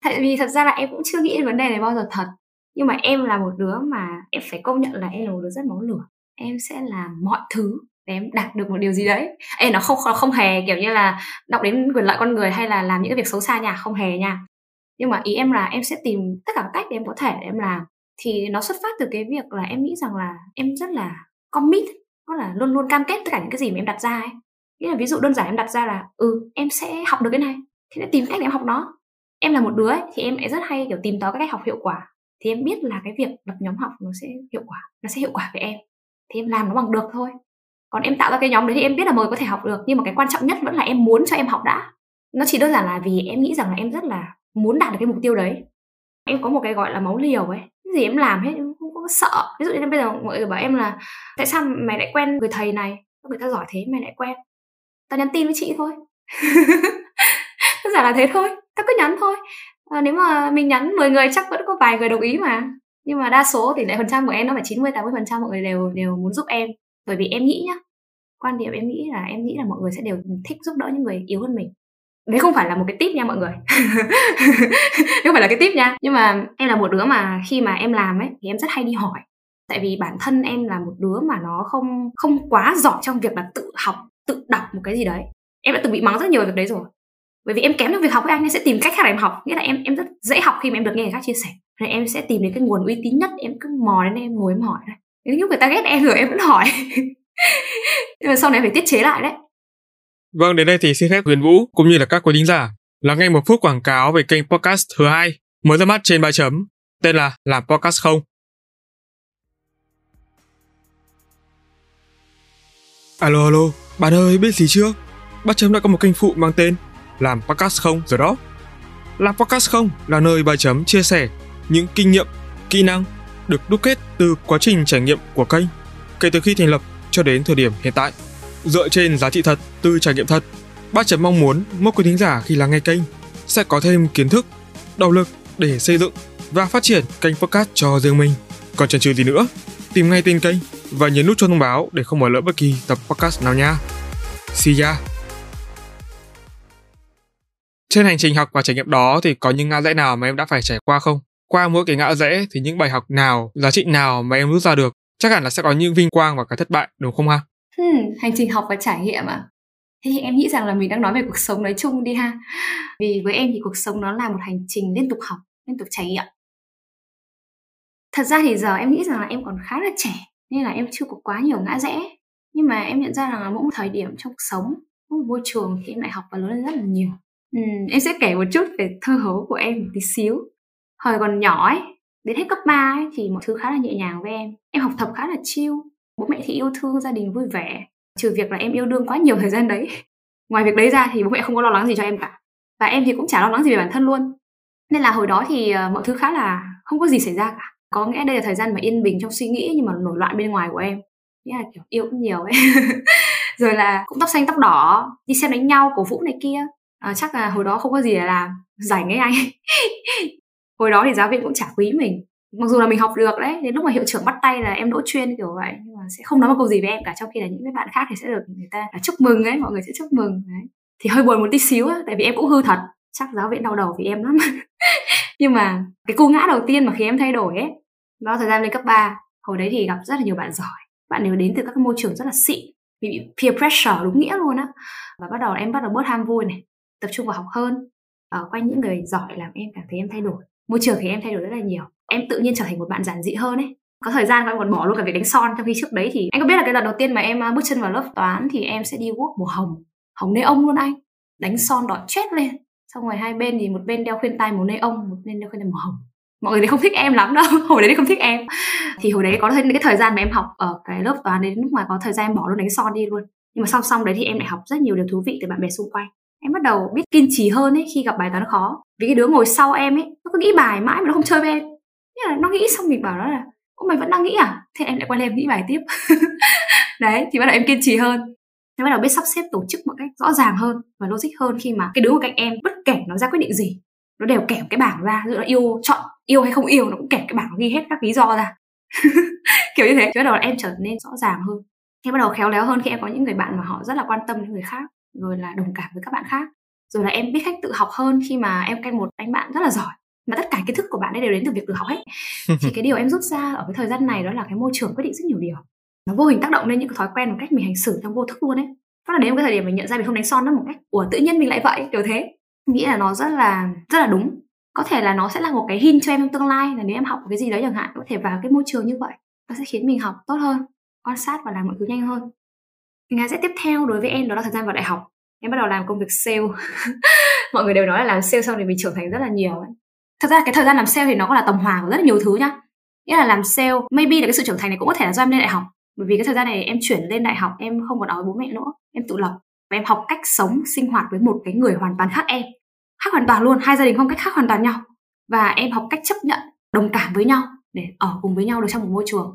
Tại vì thật ra là em cũng chưa nghĩ đến vấn đề này bao giờ thật. Nhưng mà em là một đứa mà em phải công nhận là em là một đứa rất máu lửa. Em sẽ làm mọi thứ để em đạt được một điều gì đấy. Em nó không không hề kiểu như là đọc đến quyền lợi con người hay là làm những cái việc xấu xa nhà không hề nha. Nhưng mà ý em là em sẽ tìm tất cả các cách để em có thể để em làm thì nó xuất phát từ cái việc là em nghĩ rằng là em rất là commit tức là luôn luôn cam kết tất cả những cái gì mà em đặt ra ấy. Nghĩa là ví dụ đơn giản em đặt ra là ừ em sẽ học được cái này thì sẽ tìm cách để em học nó. Em là một đứa ấy, thì em lại rất hay kiểu tìm tòi các cách học hiệu quả. Thì em biết là cái việc lập nhóm học nó sẽ hiệu quả nó sẽ hiệu quả với em. Thì em làm nó bằng được thôi. Còn em tạo ra cái nhóm đấy thì em biết là mọi người có thể học được nhưng mà cái quan trọng nhất vẫn là em muốn cho em học đã. Nó chỉ đơn giản là vì em nghĩ rằng là em rất là muốn đạt được cái mục tiêu đấy. Em có một cái gọi là máu liều ấy gì em làm hết em không có sợ. Ví dụ như bây giờ mọi người bảo em là tại sao mày lại quen người thầy này? Người ta giỏi thế mày lại quen. Tao nhắn tin với chị thôi. *laughs* Đơn giản là thế thôi tao cứ nhắn thôi. À, nếu mà mình nhắn 10 người chắc vẫn có vài người đồng ý mà. Nhưng mà đa số tỷ lệ phần trăm của em nó phải 90 80 phần trăm mọi người đều đều muốn giúp em. Bởi vì em nghĩ nhá quan điểm em nghĩ là em nghĩ là mọi người sẽ đều thích giúp đỡ những người yếu hơn mình đấy không phải là một cái tip nha mọi người. *laughs* Không phải là cái tip nha. Nhưng mà em là một đứa mà khi mà em làm ấy, thì em rất hay đi hỏi. Tại vì bản thân em là một đứa mà nó không không quá giỏi trong việc là tự học, tự đọc một cái gì đấy. Em đã từng bị mắng rất nhiều về việc đấy rồi. Bởi vì em kém trong việc học với anh em sẽ tìm cách khác để em học. Nghĩa là em em rất dễ học khi mà em được nghe người khác chia sẻ. Nên em sẽ tìm đến cái nguồn uy tín nhất, em cứ mò đến em ngồi em hỏi đấy đến lúc người ta ghét em rồi em vẫn hỏi. *laughs* Nhưng mà sau này phải tiết chế lại đấy. Vâng, đến đây thì xin phép Huyền Vũ cũng như là các quý thính giả lắng nghe một phút quảng cáo về kênh podcast thứ hai mới ra mắt trên ba chấm tên là làm podcast không. Alo alo, bạn ơi biết gì chưa? Ba chấm đã có một kênh phụ mang tên làm podcast không rồi đó. Làm podcast không là nơi ba chấm chia sẻ những kinh nghiệm, kỹ năng được đúc kết từ quá trình trải nghiệm của kênh kể từ khi thành lập cho đến thời điểm hiện tại. Dựa trên giá trị thật từ trải nghiệm thật, ba chấm mong muốn mỗi quý thính giả khi lắng nghe kênh sẽ có thêm kiến thức, động lực để xây dựng và phát triển kênh podcast cho riêng mình. Còn chần chừ gì nữa, tìm ngay tên kênh và nhấn nút cho thông báo để không bỏ lỡ bất kỳ tập podcast nào nha. See ya! Trên hành trình học và trải nghiệm đó thì có những ngã rẽ nào mà em đã phải trải qua không? Qua mỗi cái ngã rẽ thì những bài học nào, giá trị nào mà em rút ra được? Chắc hẳn là sẽ có những vinh quang và cả thất bại, đúng không ha? Hmm, hành trình học và trải nghiệm à? Thế thì em nghĩ rằng là mình đang nói về cuộc sống nói chung đi ha. Vì với em thì cuộc sống nó là một hành trình liên tục học, liên tục trải nghiệm. Thật ra thì giờ em nghĩ rằng là em còn khá là trẻ nên là em chưa có quá nhiều ngã rẽ. Nhưng mà em nhận ra rằng là mỗi một thời điểm trong cuộc sống, mỗi một môi trường thì em lại học và lớn lên rất là nhiều. Ừ, em sẽ kể một chút về thơ hấu của em một tí xíu. Hồi còn nhỏ ấy, đến hết cấp 3 ấy, thì mọi thứ khá là nhẹ nhàng với em. Em học tập khá là chill, bố mẹ thì yêu thương, gia đình vui vẻ. Trừ việc là em yêu đương quá nhiều thời gian đấy. *laughs* Ngoài việc đấy ra thì bố mẹ không có lo lắng gì cho em cả. Và em thì cũng chả lo lắng gì về bản thân luôn. Nên là hồi đó thì ờ, mọi thứ khá là không có gì xảy ra cả. Có nghĩa đây là thời gian mà yên bình trong suy nghĩ nhưng mà nổi loạn bên ngoài của em. Nghĩa là kiểu yêu cũng nhiều ấy. *laughs* rồi là cũng tóc xanh tóc đỏ, đi xem đánh nhau, cổ vũ này kia à, chắc là hồi đó không có gì để làm rảnh ấy anh *laughs* hồi đó thì giáo viên cũng chả quý mình mặc dù là mình học được đấy đến lúc mà hiệu trưởng bắt tay là em đỗ chuyên kiểu vậy nhưng mà sẽ không nói một câu gì với em cả trong khi là những cái bạn khác thì sẽ được người ta là chúc mừng ấy mọi người sẽ chúc mừng đấy. Thì hơi buồn một tí xíu ấy, tại vì em cũng hư thật chắc giáo viên đau đầu vì em lắm. *laughs* Nhưng mà cái cú ngã đầu tiên mà khi em thay đổi ấy đó thời gian lên cấp 3 hồi đấy thì gặp rất là nhiều bạn giỏi. Bạn đều đến từ các môi trường rất là xịn bị peer pressure đúng nghĩa luôn á. Và bắt đầu em bắt đầu bớt ham vui này tập trung vào học hơn ở quanh những người giỏi làm em cảm thấy em thay đổi. Môi trường thì em thay đổi rất là nhiều. Em tự nhiên trở thành một bạn giản dị hơn ấy có thời gian em còn bỏ luôn cả việc đánh son trong khi trước đấy thì anh có biết là cái lần đầu tiên mà em à, bước chân vào lớp toán thì em sẽ đi quốc màu hồng hồng nê ông luôn anh. Đánh son đỏ chết lên. Xong rồi hai bên thì một bên đeo khuyên tai màu nê ông một bên đeo khuyên tai màu hồng. Mọi người thì không thích em lắm đâu, *laughs* hồi đấy thì không thích em. Thì hồi đấy có thấy cái thời gian mà em học ở cái lớp toán đến lúc mà có thời gian em bỏ luôn đánh son đi luôn. Nhưng mà song song đấy thì em lại học rất nhiều điều thú vị từ bạn bè xung quanh. Em bắt đầu biết kiên trì hơn ấy khi gặp bài toán khó. Vì cái đứa ngồi sau em ấy, nó cứ nghĩ bài mãi mà nó không chơi với em. Nghĩa là nó nghĩ xong mình bảo nó là Ô, mày vẫn đang nghĩ à? Thế em lại quay lên nghĩ bài tiếp. *laughs* Đấy thì bắt đầu em kiên trì hơn. Em bắt đầu biết sắp xếp tổ chức một cách rõ ràng hơn và logic hơn khi mà cái đứa của cạnh em bất kể nó ra quyết định gì nó đều kẻ cái bảng ra. Giữa yêu chọn yêu hay không yêu nó cũng kẻ cái bảng ghi hết các lý do ra. *laughs* Kiểu như thế. Chứ bắt đầu em trở nên rõ ràng hơn. Em bắt đầu khéo léo hơn khi em có những người bạn mà họ rất là quan tâm đến người khác rồi là đồng cảm với các bạn khác. Rồi là em biết cách tự học hơn khi mà em canh một anh bạn rất là giỏi mà tất cả kiến thức của bạn ấy đều đến từ việc tự học hết. Thì cái điều em rút ra ở cái thời gian này đó là cái môi trường quyết định rất nhiều điều. Nó vô hình tác động lên những cái thói quen một cách mình hành xử trong vô thức luôn ấy. Phát là đến cái thời điểm mình nhận ra mình không đánh son nó một cách ủa tự nhiên mình lại vậy, kiểu thế. Nghĩ là nó rất là rất là đúng. Có thể là nó sẽ là một cái hint cho em trong tương lai, là nếu em học cái gì đấy chẳng hạn, có thể vào cái môi trường như vậy, nó sẽ khiến mình học tốt hơn, quan sát và làm mọi thứ nhanh hơn. Ngã sẽ tiếp theo đối với em đó là thời gian vào đại học. Em bắt đầu làm công việc sale. *laughs* Mọi người đều nói là làm sale xong thì mình trưởng thành rất là nhiều ấy thật ra cái thời gian làm sale thì nó có là tầm hòa của rất là nhiều thứ nhá. Nghĩa là làm sale maybe là cái sự trưởng thành này cũng có thể là do em lên đại học. Bởi vì cái thời gian này em chuyển lên đại học em không còn ở với bố mẹ nữa em tự lập. Và em học cách sống sinh hoạt với một cái người hoàn toàn khác em. Khác hoàn toàn luôn hai gia đình phong cách khác hoàn toàn nhau. Và em học cách chấp nhận đồng cảm với nhau để ở cùng với nhau được trong một môi trường.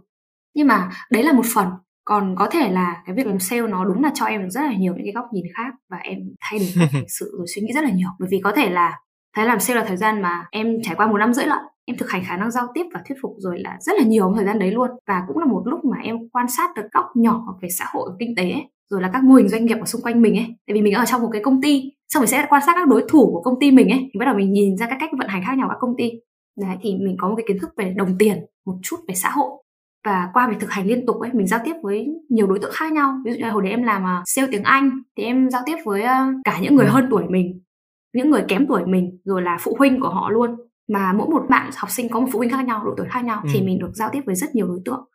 Nhưng mà đấy là một phần. Còn có thể là cái việc làm sale nó đúng là cho em được rất là nhiều những cái góc nhìn khác và em thay đổi *laughs* sự rồi suy nghĩ rất là nhiều. Bởi vì có thể là thấy làm sale là thời gian mà em trải qua một năm rưỡi lận. Em thực hành khả năng giao tiếp và thuyết phục rồi là rất là nhiều thời gian đấy luôn. Và cũng là một lúc mà em quan sát được góc nhỏ về xã hội và kinh tế ấy, rồi là các mô hình doanh nghiệp ở xung quanh mình ấy. Tại vì mình ở trong một cái công ty xong mình sẽ quan sát các đối thủ của công ty mình ấy. Thì bắt đầu mình nhìn ra các cách vận hành khác nhau của các công ty. Đấy thì mình có một cái kiến thức về đồng tiền một chút về xã hội. Và qua việc thực hành liên tục ấy mình giao tiếp với nhiều đối tượng khác nhau. Ví dụ như hồi đấy em làm uh, sale tiếng anh thì em giao tiếp với uh, cả những người ừ. hơn tuổi mình những người kém tuổi mình rồi là phụ huynh của họ luôn mà mỗi một bạn học sinh có một phụ huynh khác nhau độ tuổi khác nhau ừ. thì mình được giao tiếp với rất nhiều đối tượng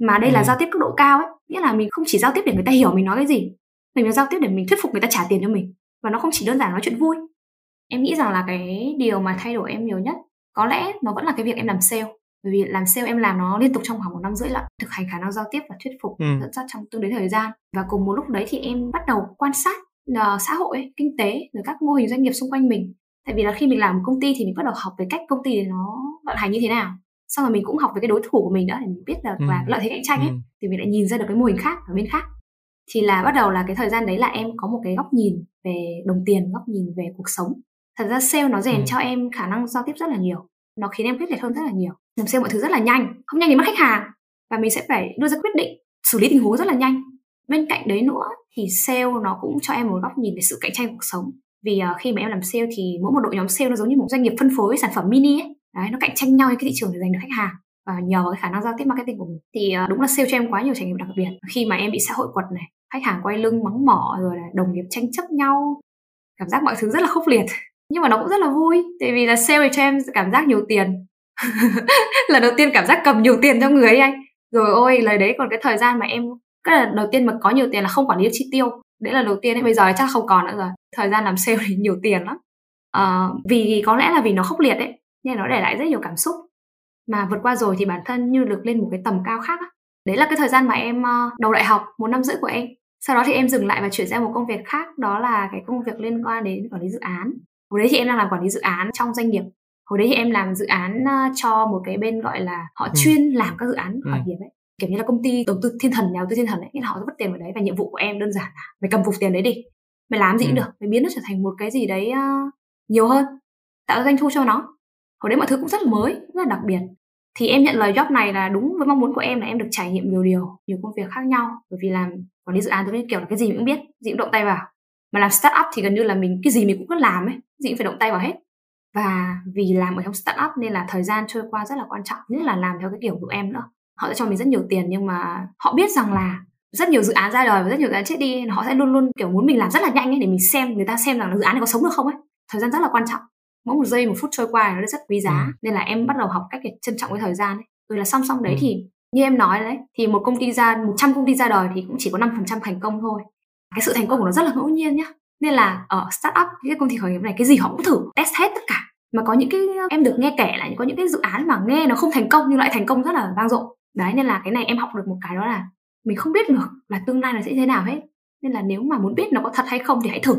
mà đây ừ. là giao tiếp cấp độ cao ấy nghĩa là mình không chỉ giao tiếp để người ta hiểu mình nói cái gì mình là giao tiếp để mình thuyết phục người ta trả tiền cho mình và nó không chỉ đơn giản nói chuyện vui em nghĩ rằng là cái điều mà thay đổi em nhiều nhất có lẽ nó vẫn là cái việc em làm sale bởi vì làm sale em làm nó liên tục trong khoảng một năm rưỡi lận thực hành khả năng giao tiếp và thuyết phục ừ. dẫn dắt trong tương đối thời gian và cùng một lúc đấy thì em bắt đầu quan sát uh, xã hội kinh tế rồi các mô hình doanh nghiệp xung quanh mình. Tại vì là khi mình làm một công ty thì mình bắt đầu học về cách công ty nó vận hành như thế nào. Xong rồi mình cũng học về cái đối thủ của mình nữa để mình biết được ừ. là lợi thế cạnh tranh ấy ừ. thì mình lại nhìn ra được cái mô hình khác ở bên khác. Thì là bắt đầu là cái thời gian đấy là em có một cái góc nhìn về đồng tiền góc nhìn về cuộc sống. Thật ra sale nó rèn ừ. cho em khả năng giao tiếp rất là nhiều. Nó khiến em quyết liệt hơn rất là nhiều. Làm sale mọi thứ rất là nhanh. Không nhanh đến mất khách hàng. Và mình sẽ phải đưa ra quyết định xử lý tình huống rất là nhanh bên cạnh đấy nữa thì sale nó cũng cho em một góc nhìn về sự cạnh tranh cuộc sống. Vì uh, khi mà em làm sale thì mỗi một đội nhóm sale nó giống như một doanh nghiệp phân phối sản phẩm mini ấy. Đấy nó cạnh tranh nhau trên cái thị trường để giành được khách hàng. Và nhờ vào cái khả năng giao tiếp marketing của mình thì uh, đúng là sale cho em quá nhiều trải nghiệm đặc biệt. Khi mà em bị xã hội quật này khách hàng quay lưng mắng mỏ rồi là đồng nghiệp tranh chấp nhau cảm giác mọi thứ rất là khốc liệt. *laughs* Nhưng mà nó cũng rất là vui tại vì là sale cho em cảm giác nhiều tiền. *laughs* Lần đầu tiên cảm giác cầm nhiều tiền trong người ấy anh. Rồi ôi lời đấy còn cái thời gian mà em cái là đầu tiên mà có nhiều tiền là không quản lý chi tiêu. Đấy là đầu tiên ấy bây giờ chắc không còn nữa rồi. Thời gian làm sale *laughs* thì nhiều tiền lắm. À, vì có lẽ là vì nó khốc liệt ấy nên nó để lại rất nhiều cảm xúc. Mà vượt qua rồi thì bản thân như được lên một cái tầm cao khác á. đấy là cái thời gian mà em uh, đầu đại học một năm rưỡi của em. Sau đó thì em dừng lại và chuyển sang một công việc khác. Đó là cái công việc liên quan đến quản lý dự án. Hồi đấy thì em đang làm quản lý dự án trong doanh nghiệp. Hồi đấy thì em làm dự án uh, cho một cái bên gọi là họ ừ. chuyên làm các dự án khởi ừ. nghiệp ấy kiểu như là công ty đầu tư thiên thần nhà đầu tư thiên thần ấy nên họ vứt tiền vào đấy và nhiệm vụ của em đơn giản là mày cầm phục tiền đấy đi mày làm gì cũng ừ. được mày biến nó trở thành một cái gì đấy uh, nhiều hơn tạo ra doanh thu cho nó. Hồi đấy mọi thứ cũng rất là mới rất là đặc biệt. Thì em nhận lời job này là đúng với mong muốn của em là em được trải nghiệm nhiều điều nhiều công việc khác nhau. Bởi vì làm quản lý dự án giống như kiểu là cái gì mình cũng biết gì cũng động tay vào. Mà làm start up thì gần như là mình cái gì mình cũng cứ làm ấy gì cũng phải động tay vào hết. Và vì làm ở trong start up nên là thời gian trôi qua rất là quan trọng nhất là làm theo cái kiểu của em nữa họ sẽ cho mình rất nhiều tiền nhưng mà họ biết rằng là rất nhiều dự án ra đời và rất nhiều dự án chết đi họ sẽ luôn luôn kiểu muốn mình làm rất là nhanh ấy để mình xem người ta xem rằng là dự án này có sống được không ấy. Thời gian rất là quan trọng. Mỗi một giây một phút trôi qua nó rất quý giá. Ừ. nên là em bắt đầu học cách để trân trọng cái thời gian ấy. Rồi là song song đấy ừ. thì như em nói đấy thì một công ty ra 100 công ty ra đời thì cũng chỉ có 5% thành công thôi. Cái sự thành công của nó rất là ngẫu nhiên nhá. Nên là ở startup cái công ty khởi nghiệp này cái gì họ cũng thử test hết tất cả. Mà có những cái em được nghe kể là có những cái dự án mà nghe nó không thành công nhưng lại thành công rất là vang dội đấy, nên là cái này em học được một cái đó là mình không biết được là tương lai nó sẽ thế nào hết. Nên là nếu mà muốn biết nó có thật hay không thì hãy thử.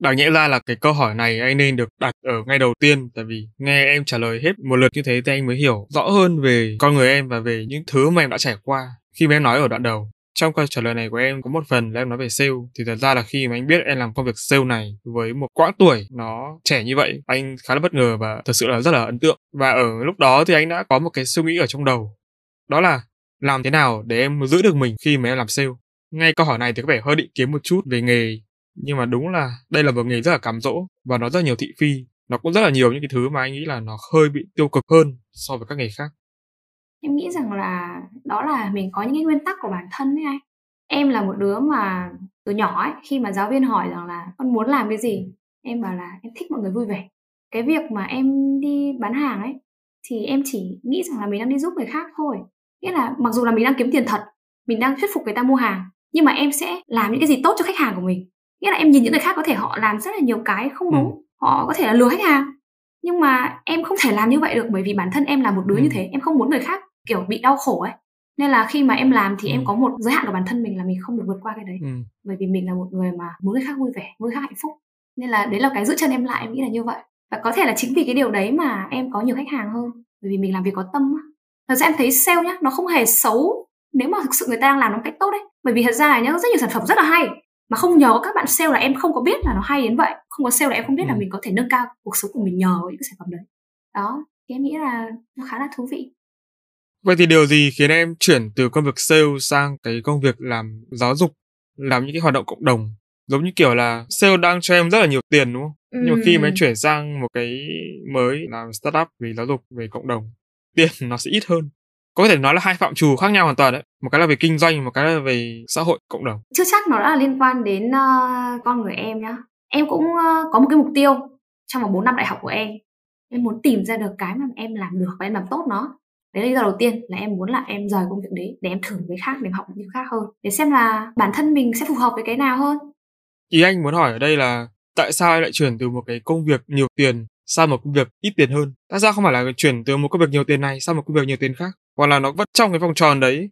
Đáng nhẽ ra là cái câu hỏi này anh nên được đặt ở ngay đầu tiên, tại vì nghe em trả lời hết một lượt như thế thì anh mới hiểu rõ hơn về con người em và về những thứ mà em đã trải qua khi mà em nói ở đoạn đầu. Trong câu trả lời này của em có một phần là em nói về sale. Thì thật ra là khi mà anh biết em làm công việc sale này với một quãng tuổi nó trẻ như vậy, anh khá là bất ngờ và thật sự là rất là ấn tượng. Và ở lúc đó thì anh đã có một cái suy nghĩ ở trong đầu đó là, làm thế nào để em giữ được mình khi mà em làm sale? Ngay câu hỏi này thì có vẻ hơi định kiếm một chút về nghề, nhưng mà đúng là đây là một nghề rất là cám dỗ và nó rất nhiều thị phi, nó cũng rất là nhiều những cái thứ mà anh nghĩ là nó hơi bị tiêu cực hơn so với các nghề khác. Em nghĩ rằng là đó là mình có những cái nguyên tắc của bản thân đấy anh. Em là một đứa mà từ nhỏ ấy, khi mà giáo viên hỏi rằng là con muốn làm cái gì? Em bảo là em thích mọi người vui vẻ. Cái việc mà em đi bán hàng ấy, thì em chỉ nghĩ rằng là mình đang đi giúp người khác thôi nghĩa là mặc dù là mình đang kiếm tiền thật mình đang thuyết phục người ta mua hàng nhưng mà em sẽ làm những cái gì tốt cho khách hàng của mình nghĩa là em nhìn những người khác có thể họ làm rất là nhiều cái không đúng ừ. họ có thể là lừa khách hàng nhưng mà em không thể làm như vậy được bởi vì bản thân em là một đứa ừ. như thế em không muốn người khác kiểu bị đau khổ ấy nên là khi mà em làm thì ừ. em có một giới hạn của bản thân mình là mình không được vượt qua cái đấy ừ. bởi vì mình là một người mà muốn người khác vui vẻ muốn người khác hạnh phúc nên là đấy là cái giữ chân em lại em nghĩ là như vậy và có thể là chính vì cái điều đấy mà em có nhiều khách hàng hơn bởi vì mình làm việc có tâm á thật ra em thấy sale nhá nó không hề xấu nếu mà thực sự người ta đang làm nó cách tốt đấy bởi vì thật ra là nhá rất nhiều sản phẩm rất là hay mà không nhờ các bạn sale là em không có biết là nó hay đến vậy không có sale là em không biết ừ. là mình có thể nâng cao cuộc sống của mình nhờ những cái sản phẩm đấy đó thì em nghĩ là nó khá là thú vị Vậy thì điều gì khiến em chuyển từ công việc sale sang cái công việc làm giáo dục, làm những cái hoạt động cộng đồng? Giống như kiểu là sale đang cho em rất là nhiều tiền đúng không? Ừ. Nhưng mà khi mà em chuyển sang một cái mới làm startup về giáo dục, về cộng đồng, tiền nó sẽ ít hơn. Có thể nói là hai phạm trù khác nhau hoàn toàn đấy. Một cái là về kinh doanh, một cái là về xã hội, cộng đồng. Chưa chắc nó đã là liên quan đến uh, con người em nhá. Em cũng uh, có một cái mục tiêu trong vòng 4 năm đại học của em. Em muốn tìm ra được cái mà em làm được và em làm tốt nó đấy là lý do đầu tiên là em muốn là em rời công việc đấy để em thử cái khác để em học những khác hơn để xem là bản thân mình sẽ phù hợp với cái nào hơn ý anh muốn hỏi ở đây là tại sao em lại chuyển từ một cái công việc nhiều tiền sang một công việc ít tiền hơn? Tại sao không phải là chuyển từ một công việc nhiều tiền này sang một công việc nhiều tiền khác? Hoặc là nó vẫn trong cái vòng tròn đấy?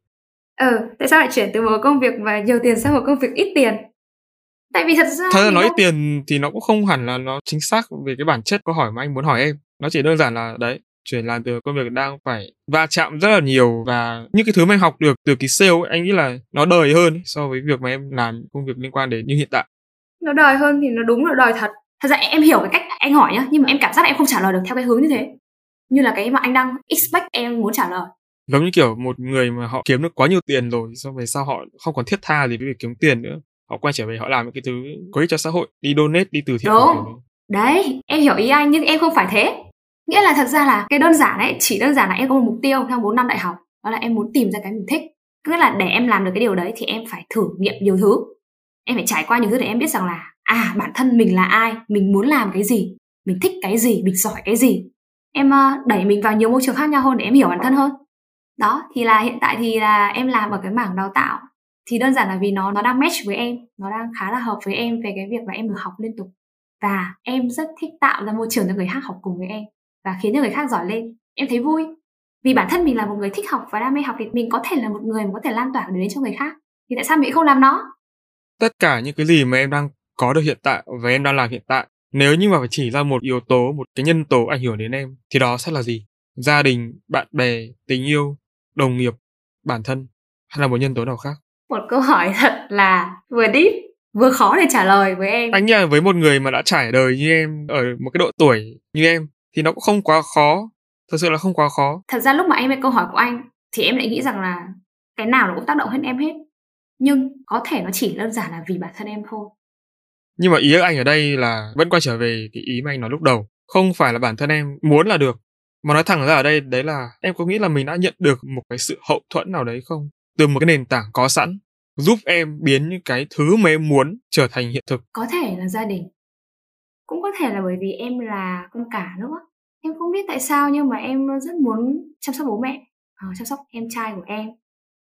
Ừ tại sao lại chuyển từ một công việc mà nhiều tiền sang một công việc ít tiền? Tại vì thật ra thật ra nói ít tiền thì nó cũng không hẳn là nó chính xác về cái bản chất câu hỏi mà anh muốn hỏi em. Nó chỉ đơn giản là đấy chuyển làm từ công việc đang phải va chạm rất là nhiều và những cái thứ mà em học được từ cái sale ấy, anh nghĩ là nó đời hơn so với việc mà em làm công việc liên quan đến như hiện tại. Nó đời hơn thì nó đúng là đời thật thật ra em hiểu cái cách anh hỏi nhá nhưng mà em cảm giác là em không trả lời được theo cái hướng như thế. Như là cái mà anh đang expect em muốn trả lời. Giống như kiểu một người mà họ kiếm được quá nhiều tiền rồi xong về sau họ không còn thiết tha gì với việc kiếm tiền nữa. Họ quay trở về họ làm những cái thứ có ích cho xã hội đi donate đi từ thiện. Đúng. Đấy em hiểu ý anh nhưng em không phải thế. Nghĩa là thật ra là cái đơn giản ấy chỉ đơn giản là em có một mục tiêu trong 4 năm đại học đó là em muốn tìm ra cái mình thích. Nghĩa là để em làm được cái điều đấy thì em phải thử nghiệm nhiều thứ. Em phải trải qua nhiều thứ để em biết rằng là à bản thân mình là ai? Mình muốn làm cái gì? Mình thích cái gì? Mình giỏi cái gì? Em ờ, đẩy mình vào nhiều môi trường khác nhau hơn để em hiểu bản thân hơn. Đó, thì là hiện tại thì là em làm ở cái mảng đào tạo. Thì đơn giản là vì nó nó đang match với em, nó đang khá là hợp với em về cái việc là em được học liên tục. Và em rất thích tạo ra môi trường cho người khác học cùng với em và khiến cho người khác giỏi lên. Em thấy vui. Vì bản thân mình là một người thích học và đam mê học thì mình có thể là một người mà có thể lan tỏa đến cho người khác. Thì tại sao mình không làm nó? Tất cả những cái gì mà em đang có được hiện tại và em đang làm hiện tại. Nếu như mà phải chỉ ra một yếu tố một cái nhân tố ảnh hưởng đến em thì đó sẽ là gì? Gia đình bạn bè tình yêu đồng nghiệp bản thân hay là một nhân tố nào khác? Một câu hỏi *laughs* thật là vừa deep vừa khó để trả lời với em. Anh nghĩ với một người mà đã trải đời như em ở một cái độ tuổi như em thì nó cũng không quá khó. Thật sự là không quá khó. Thật ra lúc mà em nghe câu hỏi của anh thì em lại nghĩ rằng là cái nào nó cũng tác động hơn em hết. Nhưng có thể nó chỉ đơn giản là vì bản thân em thôi nhưng mà ý anh ở đây là vẫn quay trở về cái ý mà anh nói lúc đầu. Không phải là bản thân em muốn là được. Mà nói thẳng ra ở đây đấy là em có nghĩ là mình đã nhận được một cái sự hậu thuẫn nào đấy không? Từ một cái nền tảng có sẵn giúp em biến những cái thứ mà em muốn trở thành hiện thực. Có thể là gia đình. Cũng có thể là bởi vì em là con cả nữa. Em không biết tại sao nhưng mà em rất muốn chăm sóc bố mẹ. Ờ, chăm sóc em trai của em.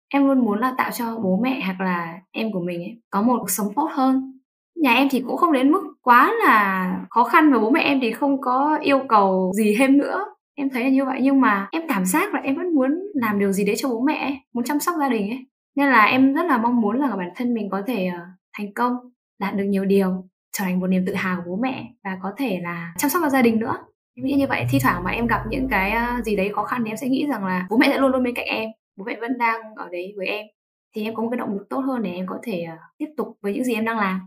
Em luôn muốn là tạo cho bố mẹ hoặc là em của mình ấy, có một cuộc sống tốt hơn nhà em thì cũng không đến mức quá là khó khăn và bố mẹ em thì không có yêu cầu gì thêm nữa. Em thấy là như vậy nhưng mà em cảm giác là em vẫn muốn làm điều gì đấy cho bố mẹ ấy, muốn chăm sóc gia đình ấy. Nên là em rất là mong muốn là bản thân mình có thể ờ, thành công đạt được nhiều điều trở thành một niềm tự hào của bố mẹ và có thể là chăm sóc vào gia đình nữa. Em nghĩ như vậy thi thoảng mà em gặp những cái ờ, gì đấy khó khăn thì em sẽ nghĩ rằng là bố mẹ sẽ luôn luôn bên cạnh em bố mẹ vẫn đang ở đấy với em. Thì em có một cái động lực tốt hơn để em có thể ờ, tiếp tục với những gì em đang làm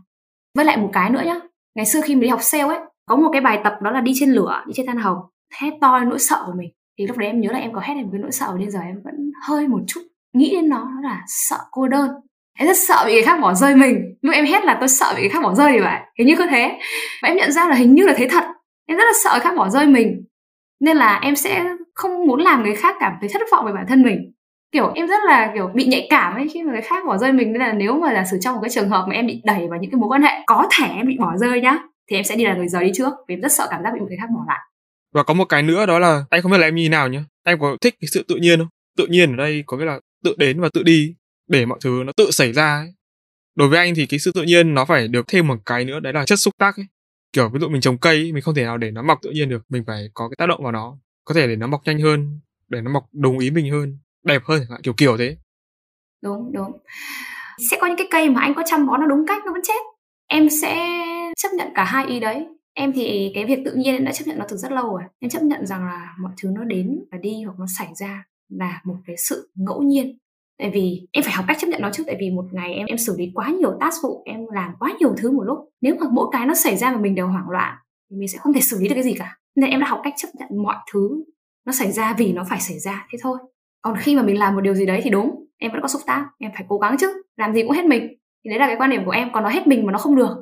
với lại một cái nữa nhá, ngày xưa khi mình đi học sale ấy, có một cái bài tập đó là đi trên lửa, đi trên than hồng hét to nỗi sợ của mình. Thì lúc đấy em nhớ là em có hét lên một cái nỗi sợ nhưng giờ em vẫn hơi một chút nghĩ đến nó là sợ cô đơn. Em rất sợ bị người khác bỏ rơi mình lúc em hét là tôi sợ bị người khác bỏ rơi thì vậy hình như có thế. Và em nhận ra là hình như là thế thật, em rất là sợ người khác bỏ rơi mình. Nên là em sẽ không muốn làm người khác cảm thấy thất vọng về bản thân mình kiểu, em rất là, kiểu, bị nhạy cảm ấy, khi mà người khác bỏ rơi mình. Nên là nếu mà giả sử trong một cái trường hợp mà em bị đẩy vào những cái mối quan hệ có thể em bị bỏ rơi nhá, thì em sẽ đi là người rời đi trước, vì em rất sợ cảm giác bị người khác bỏ lại. Và có một cái nữa đó là, anh không biết là em như nào nhá. Em có thích cái sự tự nhiên không? Tự nhiên ở đây có nghĩa là tự đến và tự đi, để mọi thứ nó tự xảy ra ấy. đối với anh thì cái sự tự nhiên nó phải được thêm một cái nữa, đấy là chất xúc tác ấy. Kiểu, ví dụ mình trồng cây mình không thể nào để nó mọc tự nhiên được. Mình phải có cái tác động vào nó. Có thể để nó mọc nhanh hơn, để nó mọc đồng ý mình hơn đẹp hơn kiểu kiểu thế. Đúng đúng. Sẽ có những cái cây mà anh có chăm bón nó đúng cách, nó vẫn chết. Em sẽ chấp nhận cả hai ý đấy. Em thì cái việc tự nhiên em đã chấp nhận nó từ rất lâu rồi. Em chấp nhận rằng là mọi thứ nó đến và đi hoặc nó xảy ra là một cái sự ngẫu nhiên. Tại vì em phải học cách chấp nhận nó trước, tại vì một ngày em em xử lý quá nhiều task vụ, em làm quá nhiều thứ một lúc. Nếu mà mỗi cái nó xảy ra mà mình đều hoảng loạn, thì mình sẽ không thể xử lý được cái gì cả. Nên em đã học cách chấp nhận mọi thứ nó xảy ra vì nó phải xảy ra, thế thôi còn khi mà mình làm một điều gì đấy thì đúng, em vẫn có xúc tác, em phải cố gắng chứ, làm gì cũng hết mình. Thì đấy là cái quan điểm của em, còn nó hết mình mà nó không được.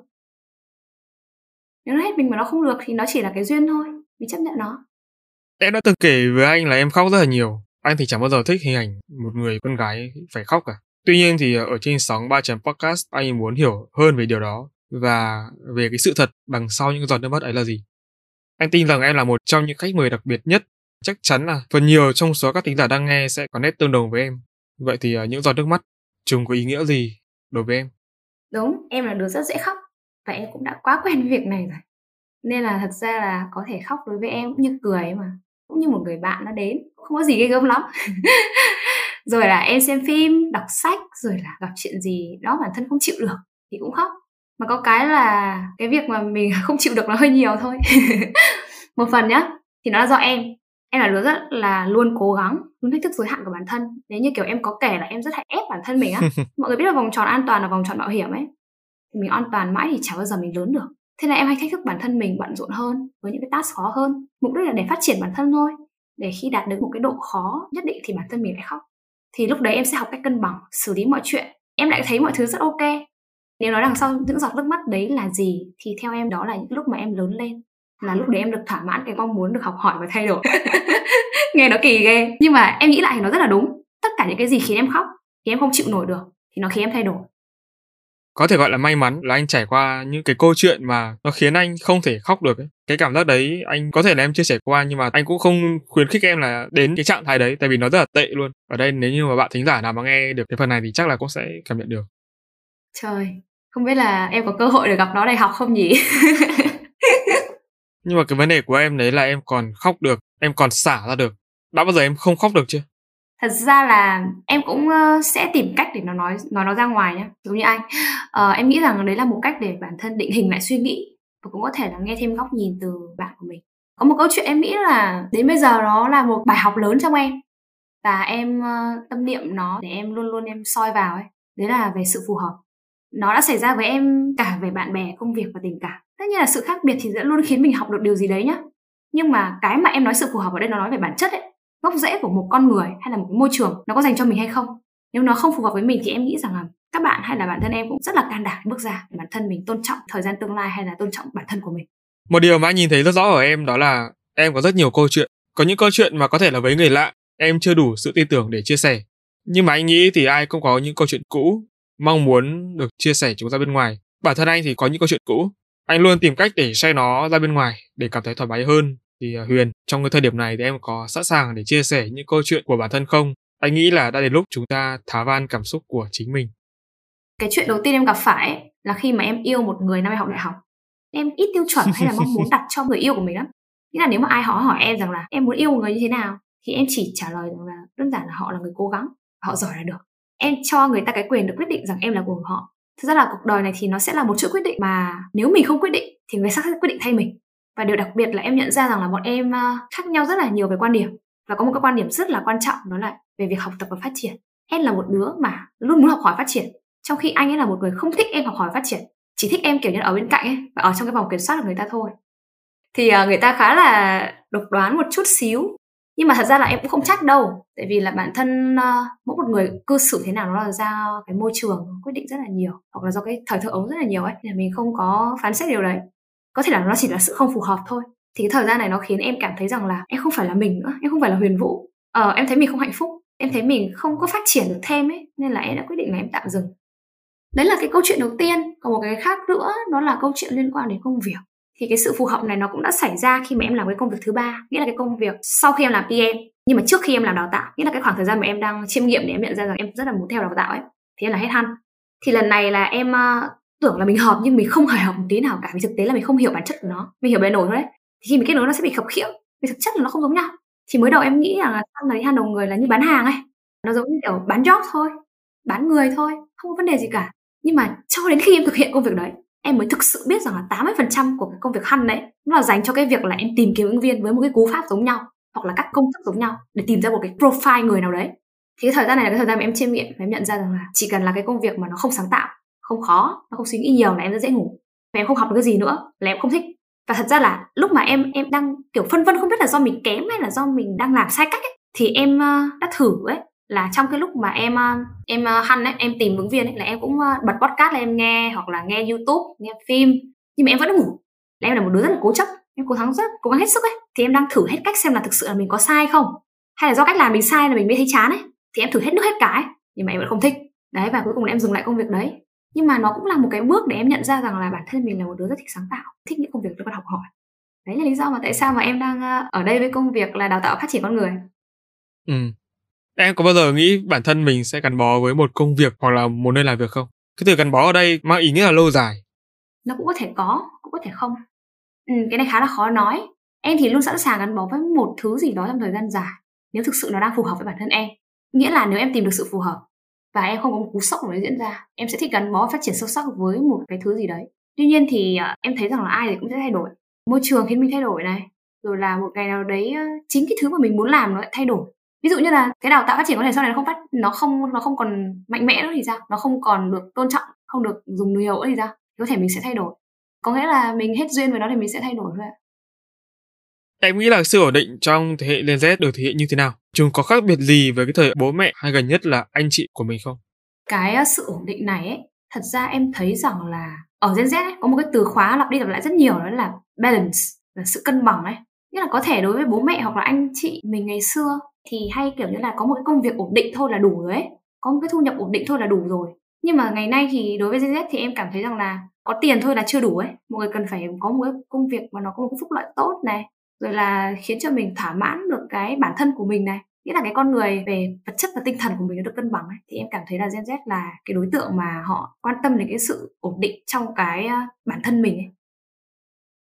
Nếu nó hết mình mà nó không được thì nó chỉ là cái duyên thôi, mình chấp nhận nó. Em đã từng kể với anh là em khóc rất là nhiều. Anh thì chẳng bao giờ thích hình ảnh một người con gái phải khóc cả. Tuy nhiên thì ở trên sóng ba chấm podcast, anh muốn hiểu hơn về điều đó và về cái sự thật đằng sau những giọt nước mắt ấy là gì. Anh tin rằng em là một trong những khách mời đặc biệt nhất chắc chắn là phần nhiều trong số các tính giả đang nghe sẽ có nét tương đồng với em. Vậy thì à, những giọt nước mắt chúng có ý nghĩa gì đối với em? Đúng, em là đứa rất dễ khóc và em cũng đã quá quen với việc này rồi. Nên là thật ra là có thể khóc đối với em cũng như cười mà, cũng như một người bạn nó đến không có gì ghê gớm lắm. *laughs* Rồi là em xem phim, đọc sách, rồi là gặp chuyện gì đó bản thân không chịu được thì cũng khóc. Mà có cái là cái việc mà mình *laughs* không chịu được nó hơi nhiều thôi. *laughs* Một phần nhá, thì nó là do em em là đứa rất là luôn cố gắng luôn thách thức giới hạn của bản thân. Nếu như kiểu em có kể là em rất hay ép bản thân mình á *laughs* mọi người biết là vòng tròn an toàn là vòng tròn mạo hiểm ấy. Thì mình an toàn mãi thì chả bao giờ mình lớn được. Thế là em hay thách thức bản thân mình bận rộn hơn với những cái task khó hơn. Mục đích là để phát triển bản thân thôi. Để khi đạt được một cái độ khó nhất định thì bản thân mình lại khóc. Thì lúc đấy em sẽ học cách cân bằng xử lý mọi chuyện. Em lại thấy mọi thứ rất ok. Nếu nói đằng sau những giọt nước mắt đấy là gì thì theo em đó là những lúc mà em lớn lên là lúc đấy em được thỏa mãn cái mong muốn được học hỏi và thay đổi. *laughs* *laughs* Nghe nó kỳ ghê. Nhưng mà em nghĩ lại thì nó rất là đúng. Tất cả những cái gì khiến em khóc thì em không chịu nổi được thì nó khiến em thay đổi. Có thể gọi là may mắn là anh trải qua những cái câu chuyện mà nó khiến anh không thể khóc được ấy. cái cảm giác đấy anh có thể là em chia sẻ qua nhưng mà anh cũng không khuyến khích em là đến cái trạng thái đấy tại vì nó rất là tệ luôn. Ở đây nếu như mà bạn thính giả nào mà nghe được cái phần này thì chắc là cũng sẽ cảm nhận được. Trời không biết là em có cơ hội để gặp nó đại học không nhỉ *laughs* nhưng mà cái vấn đề của em đấy là em còn khóc được em còn xả ra được. Đã bao giờ em không khóc được chưa? Thật ra là em cũng ờ, sẽ tìm cách để nó nói nói nó ra ngoài nhé giống như anh à, ờ, em nghĩ rằng đấy là một cách để bản thân định hình lại suy nghĩ và cũng có thể là nghe thêm góc nhìn từ bạn của mình. Có một câu chuyện em nghĩ là đến bây giờ nó là một bài học lớn trong em và em uh, tâm niệm nó để em luôn luôn em soi vào ấy. Đấy là về sự phù hợp. Nó đã xảy ra với em cả về bạn bè công việc và tình cảm nhiên là sự khác biệt thì sẽ luôn khiến mình học được điều gì đấy nhá. Nhưng mà cái mà em nói sự phù hợp ở đây nó nói về bản chất ấy, gốc rễ của một con người hay là một cái môi trường nó có dành cho mình hay không? Nếu nó không phù hợp với mình thì em nghĩ rằng là các bạn hay là bản thân em cũng rất là can đảm bước ra để bản thân mình tôn trọng thời gian tương lai hay là tôn trọng bản thân của mình. Một điều mà anh nhìn thấy rất rõ ở em đó là em có rất nhiều câu chuyện. Có những câu chuyện mà có thể là với người lạ, em chưa đủ sự tin tưởng để chia sẻ. Nhưng mà anh nghĩ thì ai cũng có những câu chuyện cũ, mong muốn được chia sẻ chúng ra bên ngoài. Bản thân anh thì có những câu chuyện cũ anh luôn tìm cách để xe nó ra bên ngoài để cảm thấy thoải mái hơn. Thì à, Huyền trong cái thời điểm này thì em có sẵn sàng để chia sẻ những câu chuyện của bản thân không? Anh nghĩ là đã đến lúc chúng ta thả van cảm xúc của chính mình. Cái chuyện đầu tiên em gặp phải ấy, là khi mà em yêu một người năm em học đại học. Em ít tiêu chuẩn hay là mong muốn đặt cho người yêu của mình lắm. Nghĩa là nếu mà ai họ hỏi em rằng là em muốn yêu một người như thế nào? thì em chỉ trả lời rằng là đơn giản là họ là người cố gắng họ giỏi là được. Em cho người ta cái quyền được quyết định rằng em là của họ thực ra là cuộc đời này thì nó sẽ là một chuỗi quyết định mà nếu mình không quyết định thì người khác sẽ quyết định thay mình. Và điều đặc biệt là em nhận ra rằng là bọn em khác nhau rất là nhiều về quan điểm. Và có một cái quan điểm rất là quan trọng, đó là về việc học tập và phát triển. Em là một đứa mà luôn muốn học hỏi phát triển, trong khi anh ấy là một người không thích em học hỏi phát triển, chỉ thích em, kiểu như, ở bên cạnh ấy, và ở trong cái vòng kiểm soát của người ta thôi. Thì à, người ta khá là độc đoán một chút xíu nhưng mà thật ra là em cũng không trách đâu tại vì là bản thân uh, mỗi một người cư xử thế nào nó là do cái môi trường quyết định rất là nhiều hoặc là do cái thời thượng ấu rất là nhiều ấy nên mình không có phán xét điều đấy. Có thể là nó chỉ là sự không phù hợp thôi. Thì cái thời gian này nó khiến em cảm thấy rằng là em không phải là mình nữa em không phải là huyền vũ. Ờ, em thấy mình không hạnh phúc em thấy mình không có phát triển được thêm ấy nên là em đã quyết định là em tạm dừng. Đấy là cái câu chuyện đầu tiên còn một cái khác nữa đó là câu chuyện liên quan đến công việc thì cái sự phù hợp này nó cũng đã xảy ra khi mà em làm cái công việc thứ ba nghĩa là cái công việc sau khi em làm PM nhưng mà trước khi em làm đào tạo nghĩa là cái khoảng thời gian mà em đang chiêm nghiệm để em nhận ra rằng em rất là muốn theo đào tạo ấy thì em là hết hăn thì lần này là em uh, tưởng là mình hợp nhưng mình không hề hợp một tí nào cả vì thực tế là mình không hiểu bản chất của nó mình hiểu bề nổi thôi đấy thì khi mình kết nối nó sẽ bị khập khiễng vì thực chất là nó không giống nhau. Thì mới đầu em nghĩ rằng là ăn là đi đầu người là như bán hàng ấy nó giống như kiểu bán job thôi bán người thôi không có vấn đề gì cả. Nhưng mà cho đến khi em thực hiện công việc đấy em mới thực sự biết rằng là 80% của cái công việc hăn đấy nó là dành cho cái việc là em tìm kiếm ứng viên với một cái cú pháp giống nhau hoặc là các công thức giống nhau để tìm ra một cái profile người nào đấy. Thì cái thời gian này là cái thời gian mà em chiêm nghiệm và em nhận ra rằng là chỉ cần là cái công việc mà nó không sáng tạo không khó nó không suy nghĩ nhiều là em rất dễ ngủ. Và em không học được cái gì nữa là em không thích. Và thật ra là lúc mà em em đang kiểu phân vân không biết là do mình kém hay là do mình đang làm sai cách ấy, thì em uh, đã thử ấy là trong cái lúc mà em ờ, em ờ, hăn ấy, em tìm ứng viên ấy là em cũng ờ, bật podcast lên em nghe hoặc là nghe youtube, nghe phim. Nhưng mà em vẫn ngủ. Là em là một đứa rất là cố chấp, em cố gắng rất, cố gắng hết sức ấy. Thì em đang thử hết cách xem là thực sự là mình có sai không? Hay là do cách làm mình sai là mình mới thấy chán ấy? Thì em thử hết nước hết cái nhưng mà em vẫn không thích. Đấy, và cuối cùng là em dừng lại công việc đấy. Nhưng mà nó cũng là một cái bước để em nhận ra rằng là bản thân mình là một đứa rất thích sáng tạo, thích những công việc tôi cần học hỏi. Đấy là lý do mà tại sao mà em đang ở đây với công việc là đào tạo phát triển con người. Ừ em có bao giờ nghĩ bản thân mình sẽ gắn bó với một công việc hoặc là một nơi làm việc không? Cái từ gắn bó ở đây mang ý nghĩa là lâu dài. Nó cũng có thể có cũng có thể không. Ừ, cái này khá là khó nói. Em thì luôn sẵn sàng gắn bó với một thứ gì đó trong thời gian dài nếu thực sự nó đang phù hợp với bản thân em. Nghĩa là nếu em tìm được sự phù hợp và em không có một cú sốc nào diễn ra em sẽ thích gắn bó phát triển sâu sắc với một cái thứ gì đấy. Tuy nhiên thì ờ, em thấy rằng là ai thì cũng sẽ thay đổi. Môi trường khiến mình thay đổi này rồi là một ngày nào đấy ờ, chính cái thứ mà mình muốn làm nó lại thay đổi ví dụ như là cái đào tạo phát triển có thể sau này nó không phát nó không nó không còn mạnh mẽ nữa thì sao nó không còn được tôn trọng không được dùng nhiều nữa thì sao có thể mình sẽ thay đổi có nghĩa là mình hết duyên với nó thì mình sẽ thay đổi thôi ạ Em nghĩ là sự ổn định trong thế hệ Gen Z được thể hiện như thế nào? Chúng có khác biệt gì với cái thời bố mẹ hay gần nhất là anh chị của mình không? Cái uh, sự ổn định này ấy, thật ra em thấy rằng là ở Gen Z ấy, có một cái từ khóa lặp đi lặp lại rất nhiều đó là balance, là sự cân bằng ấy. Nghĩa là có thể đối với bố mẹ hoặc là anh chị mình ngày xưa thì hay kiểu như là có một cái công việc ổn định thôi là đủ rồi ấy. Có một cái thu nhập ổn định thôi là đủ rồi. Nhưng mà ngày nay thì đối với Gen Z thì em cảm thấy rằng là có tiền thôi là chưa đủ ấy. Mọi người cần phải có một cái công việc mà nó có một cái phúc lợi tốt này, rồi là khiến cho mình thỏa mãn được cái bản thân của mình này nghĩa là cái con người về vật chất và tinh thần của mình nó được cân bằng ấy thì em cảm thấy là Gen Z là cái đối tượng mà họ quan tâm đến cái sự ổn định trong cái ờ, bản thân mình ấy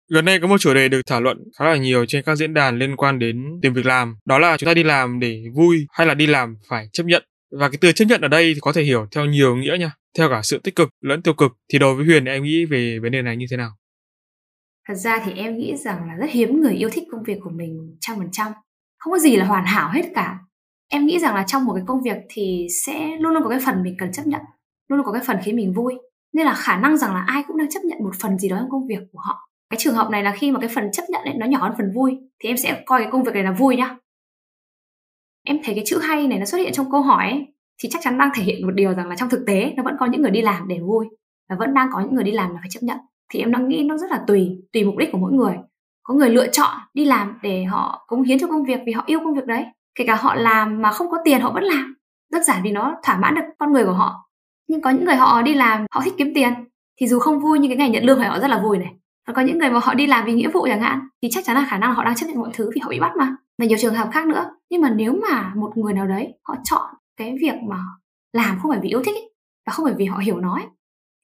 Gần đây có một chủ đề được thảo luận khá là nhiều trên các diễn đàn liên quan đến tìm việc làm, đó là chúng ta đi làm để vui hay là đi làm phải chấp nhận. Và cái từ chấp nhận ở đây thì có thể hiểu theo nhiều nghĩa nha, theo cả sự tích cực lẫn tiêu cực. Thì đối với Huyền em nghĩ về vấn đề này như thế nào? thật ra thì em nghĩ rằng là rất hiếm người yêu thích công việc của mình trăm phần trăm không có gì là hoàn hảo hết cả em nghĩ rằng là trong một cái công việc thì sẽ luôn luôn có cái phần mình cần chấp nhận luôn luôn có cái phần khiến mình vui nên là khả năng rằng là ai cũng đang chấp nhận một phần gì đó trong công việc của họ cái trường hợp này là khi mà cái phần chấp nhận ấy nó nhỏ hơn phần vui thì em sẽ coi cái công việc này là vui nhá. Em thấy cái chữ hay này nó xuất hiện trong câu hỏi ấy, thì chắc chắn đang thể hiện một điều rằng là trong thực tế nó vẫn có những người đi làm để vui và vẫn đang có những người đi làm là phải chấp nhận. Thì em đang nghĩ nó rất là tùy tùy mục đích của mỗi người. Có người lựa chọn đi làm để họ cống hiến cho công việc vì họ yêu công việc đấy. Kể cả họ làm mà không có tiền họ vẫn làm. Đơn giản vì nó thỏa mãn được con người của họ. Nhưng có những người họ đi làm họ thích kiếm tiền thì dù không vui nhưng cái ngày nhận lương thì họ rất là vui này và có những người mà họ đi làm vì nghĩa vụ chẳng hạn thì chắc chắn là khả năng họ đang chấp nhận mọi thứ vì họ bị bắt mà và nhiều trường hợp khác nữa nhưng mà nếu mà một người nào đấy họ chọn cái việc mà làm không phải vì yêu thích ấy, và không phải vì họ hiểu nói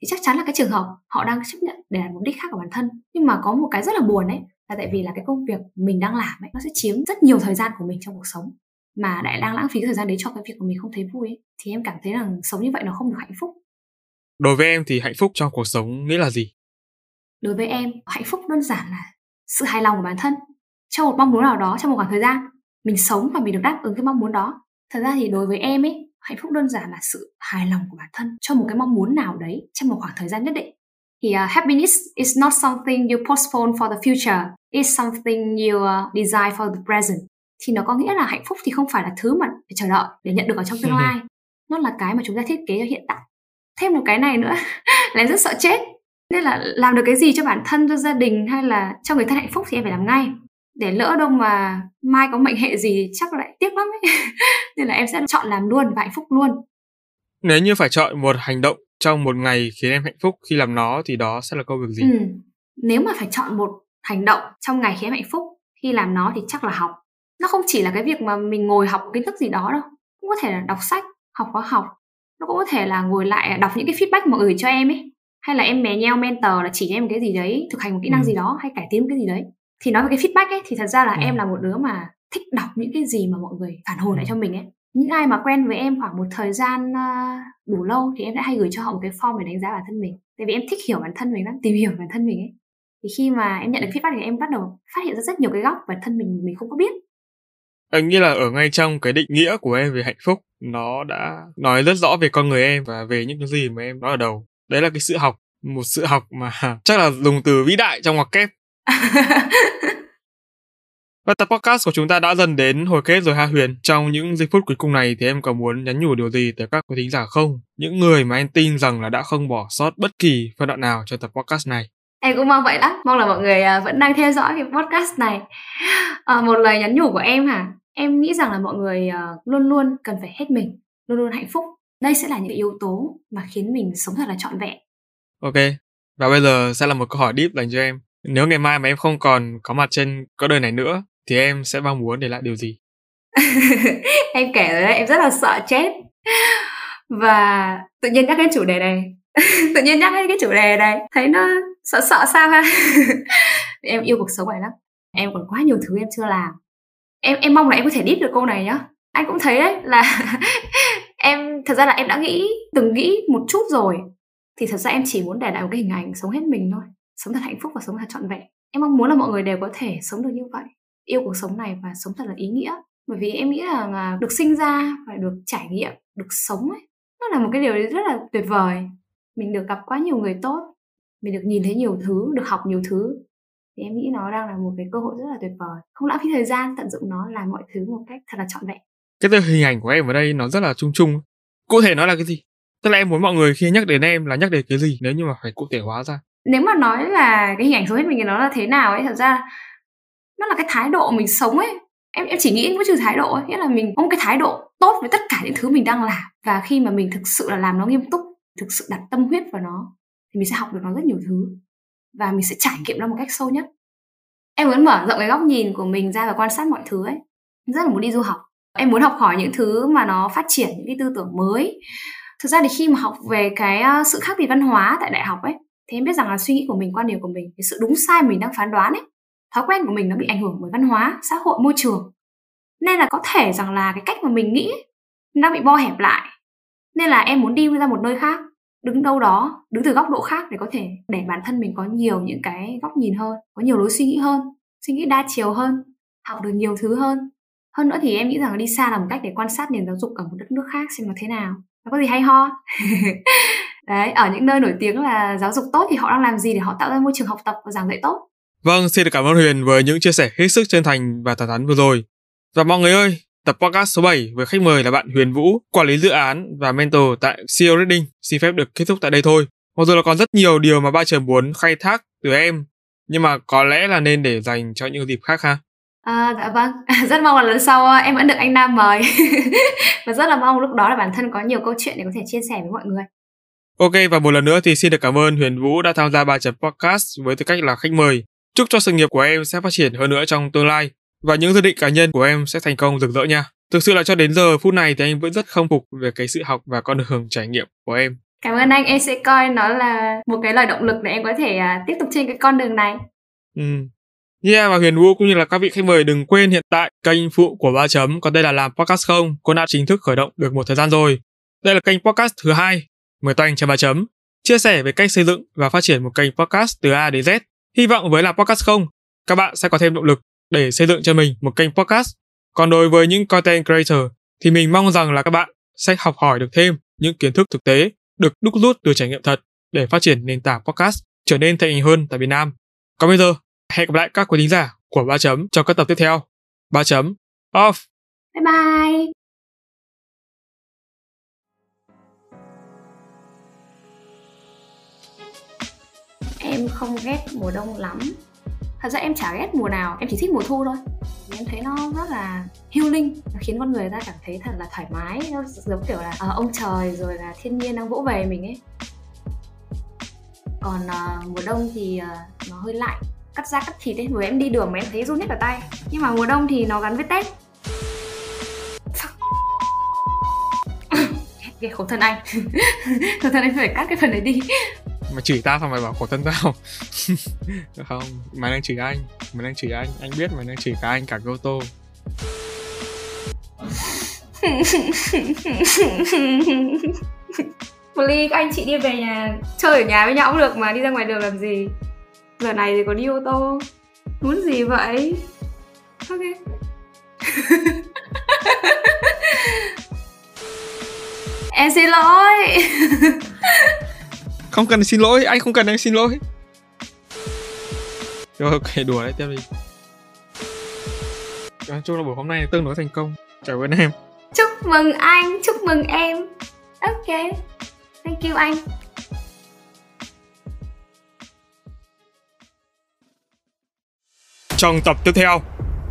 thì chắc chắn là cái trường hợp họ đang chấp nhận để làm mục đích khác của bản thân nhưng mà có một cái rất là buồn ấy là tại vì là cái công việc mình đang làm ấy nó sẽ chiếm rất nhiều thời gian của mình trong cuộc sống mà lại đang lãng phí thời gian đấy cho cái việc của mình không thấy vui ấy. thì em cảm thấy rằng sống như vậy nó không được hạnh phúc Đối với em thì hạnh phúc trong cuộc sống nghĩa là gì? Đối với em, hạnh phúc đơn giản là sự hài lòng của bản thân. Trong một mong muốn nào đó trong một khoảng thời gian mình sống và mình được đáp ứng cái mong muốn đó. Thật ra thì đối với em ấy hạnh phúc đơn giản là sự hài lòng của bản thân cho một cái mong muốn nào đấy trong một khoảng thời gian nhất định. Thì uh, happiness is not something you postpone for the future. It's something you uh, desire for the present. Thì nó có nghĩa là hạnh phúc thì không phải là thứ mà phải chờ đợi để nhận được ở trong tương *laughs* lai. Nó là cái mà chúng ta thiết kế cho hiện tại. Thêm một cái này nữa *laughs* là rất sợ chết nên là làm được cái gì cho bản thân cho gia đình hay là cho người thân hạnh phúc thì em phải làm ngay. Để lỡ đâu mà mai có mệnh hệ gì chắc lại tiếc lắm ấy. *laughs* Nên là em sẽ chọn làm luôn và hạnh phúc luôn. Nếu như phải chọn một hành động trong một ngày khiến em hạnh phúc khi làm nó thì đó sẽ là công việc gì? Ừ. nếu mà phải chọn một hành động trong ngày khiến em hạnh phúc khi làm nó thì chắc là học. Nó không chỉ là cái việc mà mình ngồi học kiến thức gì đó đâu cũng có thể là đọc sách học khóa học. Nó cũng có thể là ngồi lại đọc những cái feedback mà gửi cho em ấy hay là em mè nheo mentor là chỉ cho em cái gì đấy thực hành một kỹ năng ừ. gì đó hay cải tiến cái gì đấy thì nói về cái feedback ấy thì thật ra là ừ. em là một đứa mà thích đọc những cái gì mà mọi người phản hồi lại ừ. cho mình ấy những ai mà quen với em khoảng một thời gian uh, đủ lâu thì em đã hay gửi cho họ một cái form để đánh giá bản thân mình tại vì em thích hiểu bản thân mình lắm tìm hiểu bản thân mình ấy thì khi mà em nhận được feedback thì em bắt đầu phát hiện ra rất nhiều cái góc bản thân mình mình không có biết anh nghĩ là ở ngay trong cái định nghĩa của em về hạnh phúc nó đã nói rất rõ về con người em và về những cái gì mà em nói ở đầu đấy là cái sự học một sự học mà *laughs* chắc là dùng từ vĩ đại trong ngoặc kép *laughs* và tập podcast của chúng ta đã dần đến hồi kết rồi ha Huyền. Trong những giây phút cuối cùng này thì em có muốn nhắn nhủ điều gì tới các quý thính giả không? Những người mà em tin rằng là đã không bỏ sót bất kỳ phân đoạn nào trong tập podcast này. Em cũng mong vậy lắm. Mong là mọi người à, vẫn đang theo dõi cái podcast này. À, một lời nhắn nhủ của em hả? Em nghĩ rằng là mọi người à, luôn luôn cần phải hết mình, luôn luôn hạnh phúc. Đây sẽ là những yếu tố mà khiến mình sống thật là trọn vẹn. Ok. Và bây giờ sẽ là một câu hỏi deep dành cho em. Nếu ngày mai mà em không còn có mặt trên có đời này nữa thì em sẽ mong muốn để lại điều gì? *laughs* em kể rồi đấy, em rất là sợ chết. Và tự nhiên nhắc đến chủ đề này *laughs* tự nhiên nhắc đến cái chủ đề này thấy nó sợ sợ sao ha *laughs* em yêu cuộc sống này lắm em còn quá nhiều thứ em chưa làm em em mong là em có thể đít được câu này nhá anh cũng thấy đấy, là *laughs* em, thật ra là em đã nghĩ, từng nghĩ một chút rồi. Thì thật ra em chỉ muốn để lại một cái hình ảnh sống hết mình thôi, sống thật hạnh phúc và sống thật trọn vẹn. Em mong muốn là mọi người đều có thể sống được như vậy, yêu cuộc sống này và sống thật là ý nghĩa. Bởi vì em nghĩ là được sinh ra và được trải nghiệm, được sống ấy, nó là một cái điều rất là tuyệt vời. Mình được gặp quá nhiều người tốt, mình được nhìn thấy nhiều thứ, được học nhiều thứ. Thì em nghĩ nó đang là một cái cơ hội rất là tuyệt vời. Không lãng phí thời gian tận dụng nó, làm mọi thứ một cách thật là trọn vẹn cái từ hình ảnh của em ở đây nó rất là chung chung. Cụ thể nó là cái gì? Tức là em muốn mọi người khi nhắc đến em là nhắc đến cái gì, nếu như mà phải cụ thể hóa ra? Nếu mà nói là cái hình ảnh số hết mình thì nó là thế nào ấy, thật ra nó là cái thái độ mình sống ấy. Em em chỉ nghĩ có trừ thái độ ấy, nghĩa là mình có một cái thái độ tốt với tất cả những thứ mình đang làm. Và khi mà mình thực sự là làm nó nghiêm túc, thực sự đặt tâm huyết vào nó, thì mình sẽ học được nó rất nhiều thứ. Và mình sẽ trải nghiệm nó một cách sâu nhất. Em muốn mở rộng cái góc nhìn của mình ra và quan sát mọi thứ ấy. Rất là muốn đi du học em muốn học hỏi những thứ mà nó phát triển, những cái tư tưởng mới. Thực ra thì khi mà học về cái ờ, sự khác biệt văn hóa tại đại học ấy, thì em biết rằng là suy nghĩ của mình, quan điểm của mình, cái sự đúng sai mình đang phán đoán ấy, thói quen của mình nó bị ảnh hưởng bởi văn hóa, xã hội, môi trường. Nên là có thể rằng là cái cách mà mình nghĩ nó bị bo hẹp lại. Nên là em muốn đi ra một nơi khác, đứng đâu đó, đứng từ góc độ khác để có thể để bản thân mình có nhiều những cái góc nhìn hơn, có nhiều lối suy nghĩ hơn, suy nghĩ đa chiều hơn, học được nhiều thứ hơn hơn nữa thì em nghĩ rằng đi xa là một cách để quan sát nền giáo dục ở một đất nước khác xem nó thế nào. Nó có gì hay ho? *laughs* Đấy ở những nơi nổi tiếng là giáo dục tốt thì họ đang làm gì để họ tạo ra môi trường học tập và giảng dạy tốt? Vâng xin được cảm ơn huyền với những chia sẻ hết sức chân thành và thẳng thắn vừa rồi. Và mọi người ơi tập podcast số 7 với khách mời là bạn Huyền Vũ, quản lý dự án và mentor tại CEO Reading. Xin phép được kết thúc tại đây thôi. Mặc dù là còn rất nhiều điều mà ba trời muốn khai thác từ em, nhưng mà có lẽ là nên để dành cho những dịp khác ha. À, dạ vâng, *laughs* rất mong là lần sau em vẫn được anh Nam mời *laughs* và rất là mong lúc đó là bản thân có nhiều câu chuyện để có thể chia sẻ với mọi người. Ok và một lần nữa thì xin được cảm ơn Huyền Vũ đã tham gia ba chấm podcast với tư cách là khách mời. Chúc cho sự nghiệp của em sẽ phát triển hơn nữa trong tương lai và những dự định cá nhân của em sẽ thành công rực rỡ nha. Thực sự là cho đến giờ phút này thì anh vẫn rất không phục về cái sự học và con đường trải nghiệm của em. Cảm ơn anh, em sẽ coi nó là một cái lời động lực để em có thể uh, tiếp tục trên cái con đường này. Ừ. Yeah và Huyền Vũ cũng như là các vị khách mời đừng quên hiện tại kênh phụ của ba chấm còn đây là làm podcast không cũng đã chính thức khởi động được một thời gian rồi. Đây là kênh podcast thứ hai. Mời toanh cho ba chấm chia sẻ về cách xây dựng và phát triển một kênh podcast từ A đến Z. Hy vọng với làm podcast không, các bạn sẽ có thêm động lực để xây dựng cho mình một kênh podcast. Còn đối với những content creator thì mình mong rằng là các bạn sẽ học hỏi được thêm những kiến thức thực tế được đúc rút từ trải nghiệm thật để phát triển nền tảng podcast trở nên thịnh hành hơn tại Việt Nam. Còn bây giờ, hẹn gặp lại các quý thính giả của ba chấm trong các tập tiếp theo. ba chấm off. Bye bye. Em không ghét mùa đông lắm Thật ra em chả ghét mùa nào, em chỉ thích mùa thu thôi Em thấy nó rất là healing Nó khiến con người ta cảm thấy thật là thoải mái Nó giống kiểu là uh, ông trời rồi là thiên nhiên đang vỗ về mình ấy Còn uh, mùa đông thì uh, nó hơi lạnh Cắt da cắt thịt ấy, vừa em đi đường mà em thấy run hết cả tay. Nhưng mà mùa đông thì nó gắn với Tết. Ghê *laughs* khổ thân anh. *laughs* Khổ thân anh phải cắt cái phần đấy đi. Mà chửi tao xong mày bảo khổ thân tao. *laughs* Không mày đang chửi anh. Mày đang chửi anh. Anh biết mày đang chửi cả anh cả Goto. Please, anh chị đi về nhà chơi ở nhà với nhau cũng được mà đi ra ngoài đường làm gì giờ này thì có đi ô tô muốn gì vậy? Ok. *laughs* Em xin lỗi. *laughs* Không cần xin lỗi anh không cần anh xin lỗi. Rồi ok đùa đấy tiếp đi. Nói chung là buổi hôm nay tương đối thành công. Cảm ơn em. Chúc mừng anh chúc mừng em. Ok. Thank you anh trong tập tiếp theo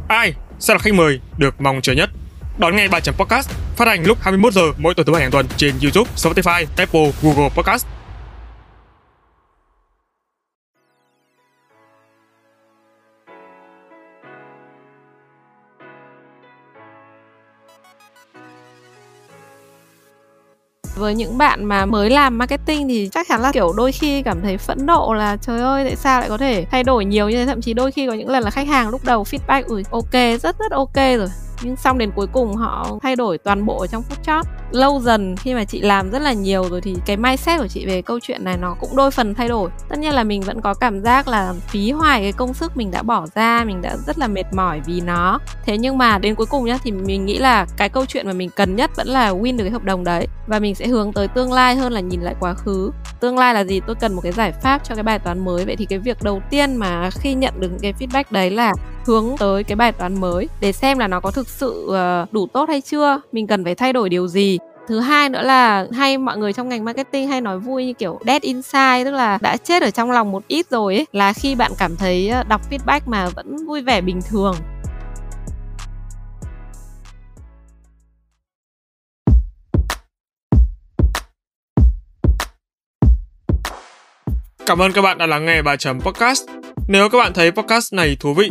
ai sẽ là khách mời được mong chờ nhất? Đón nghe bài chấm podcast phát hành lúc 21 giờ mỗi tuần thứ bảy hàng tuần trên YouTube, Spotify, Apple, Google Podcast. Với những bạn mà mới làm marketing thì chắc chắn là, kiểu, đôi khi cảm thấy phẫn nộ là, trời ơi, tại sao lại có thể thay đổi nhiều như thế? Thậm chí đôi khi có những lần là khách hàng lúc đầu feedback, ui, ok, rất rất ok rồi. Nhưng xong đến cuối cùng họ thay đổi toàn bộ trong phút chót lâu dần, khi mà chị làm rất là nhiều rồi thì cái mindset của chị về câu chuyện này nó cũng đôi phần thay đổi. Tất nhiên là mình vẫn có cảm giác là phí hoài cái công sức mình đã bỏ ra, mình đã rất là mệt mỏi vì nó. Thế nhưng mà đến cuối cùng nhá, thì mình nghĩ là cái câu chuyện mà mình cần nhất vẫn là win được cái hợp đồng đấy. Và mình sẽ hướng tới tương lai hơn là nhìn lại quá khứ. Tương lai là gì? Tôi cần một cái giải pháp cho cái bài toán mới. Vậy thì cái việc đầu tiên mà khi nhận được cái feedback đấy là hướng tới cái bài toán mới để xem là nó có thực sự ờ, đủ tốt hay chưa mình cần phải thay đổi điều gì thứ hai nữa là hay mọi người trong ngành marketing hay nói vui như kiểu dead inside tức là đã chết ở trong lòng một ít rồi ấy là khi bạn cảm thấy ờ, đọc feedback mà vẫn vui vẻ bình thường Cảm ơn các bạn đã lắng nghe bài chấm podcast. Nếu các bạn thấy podcast này thú vị,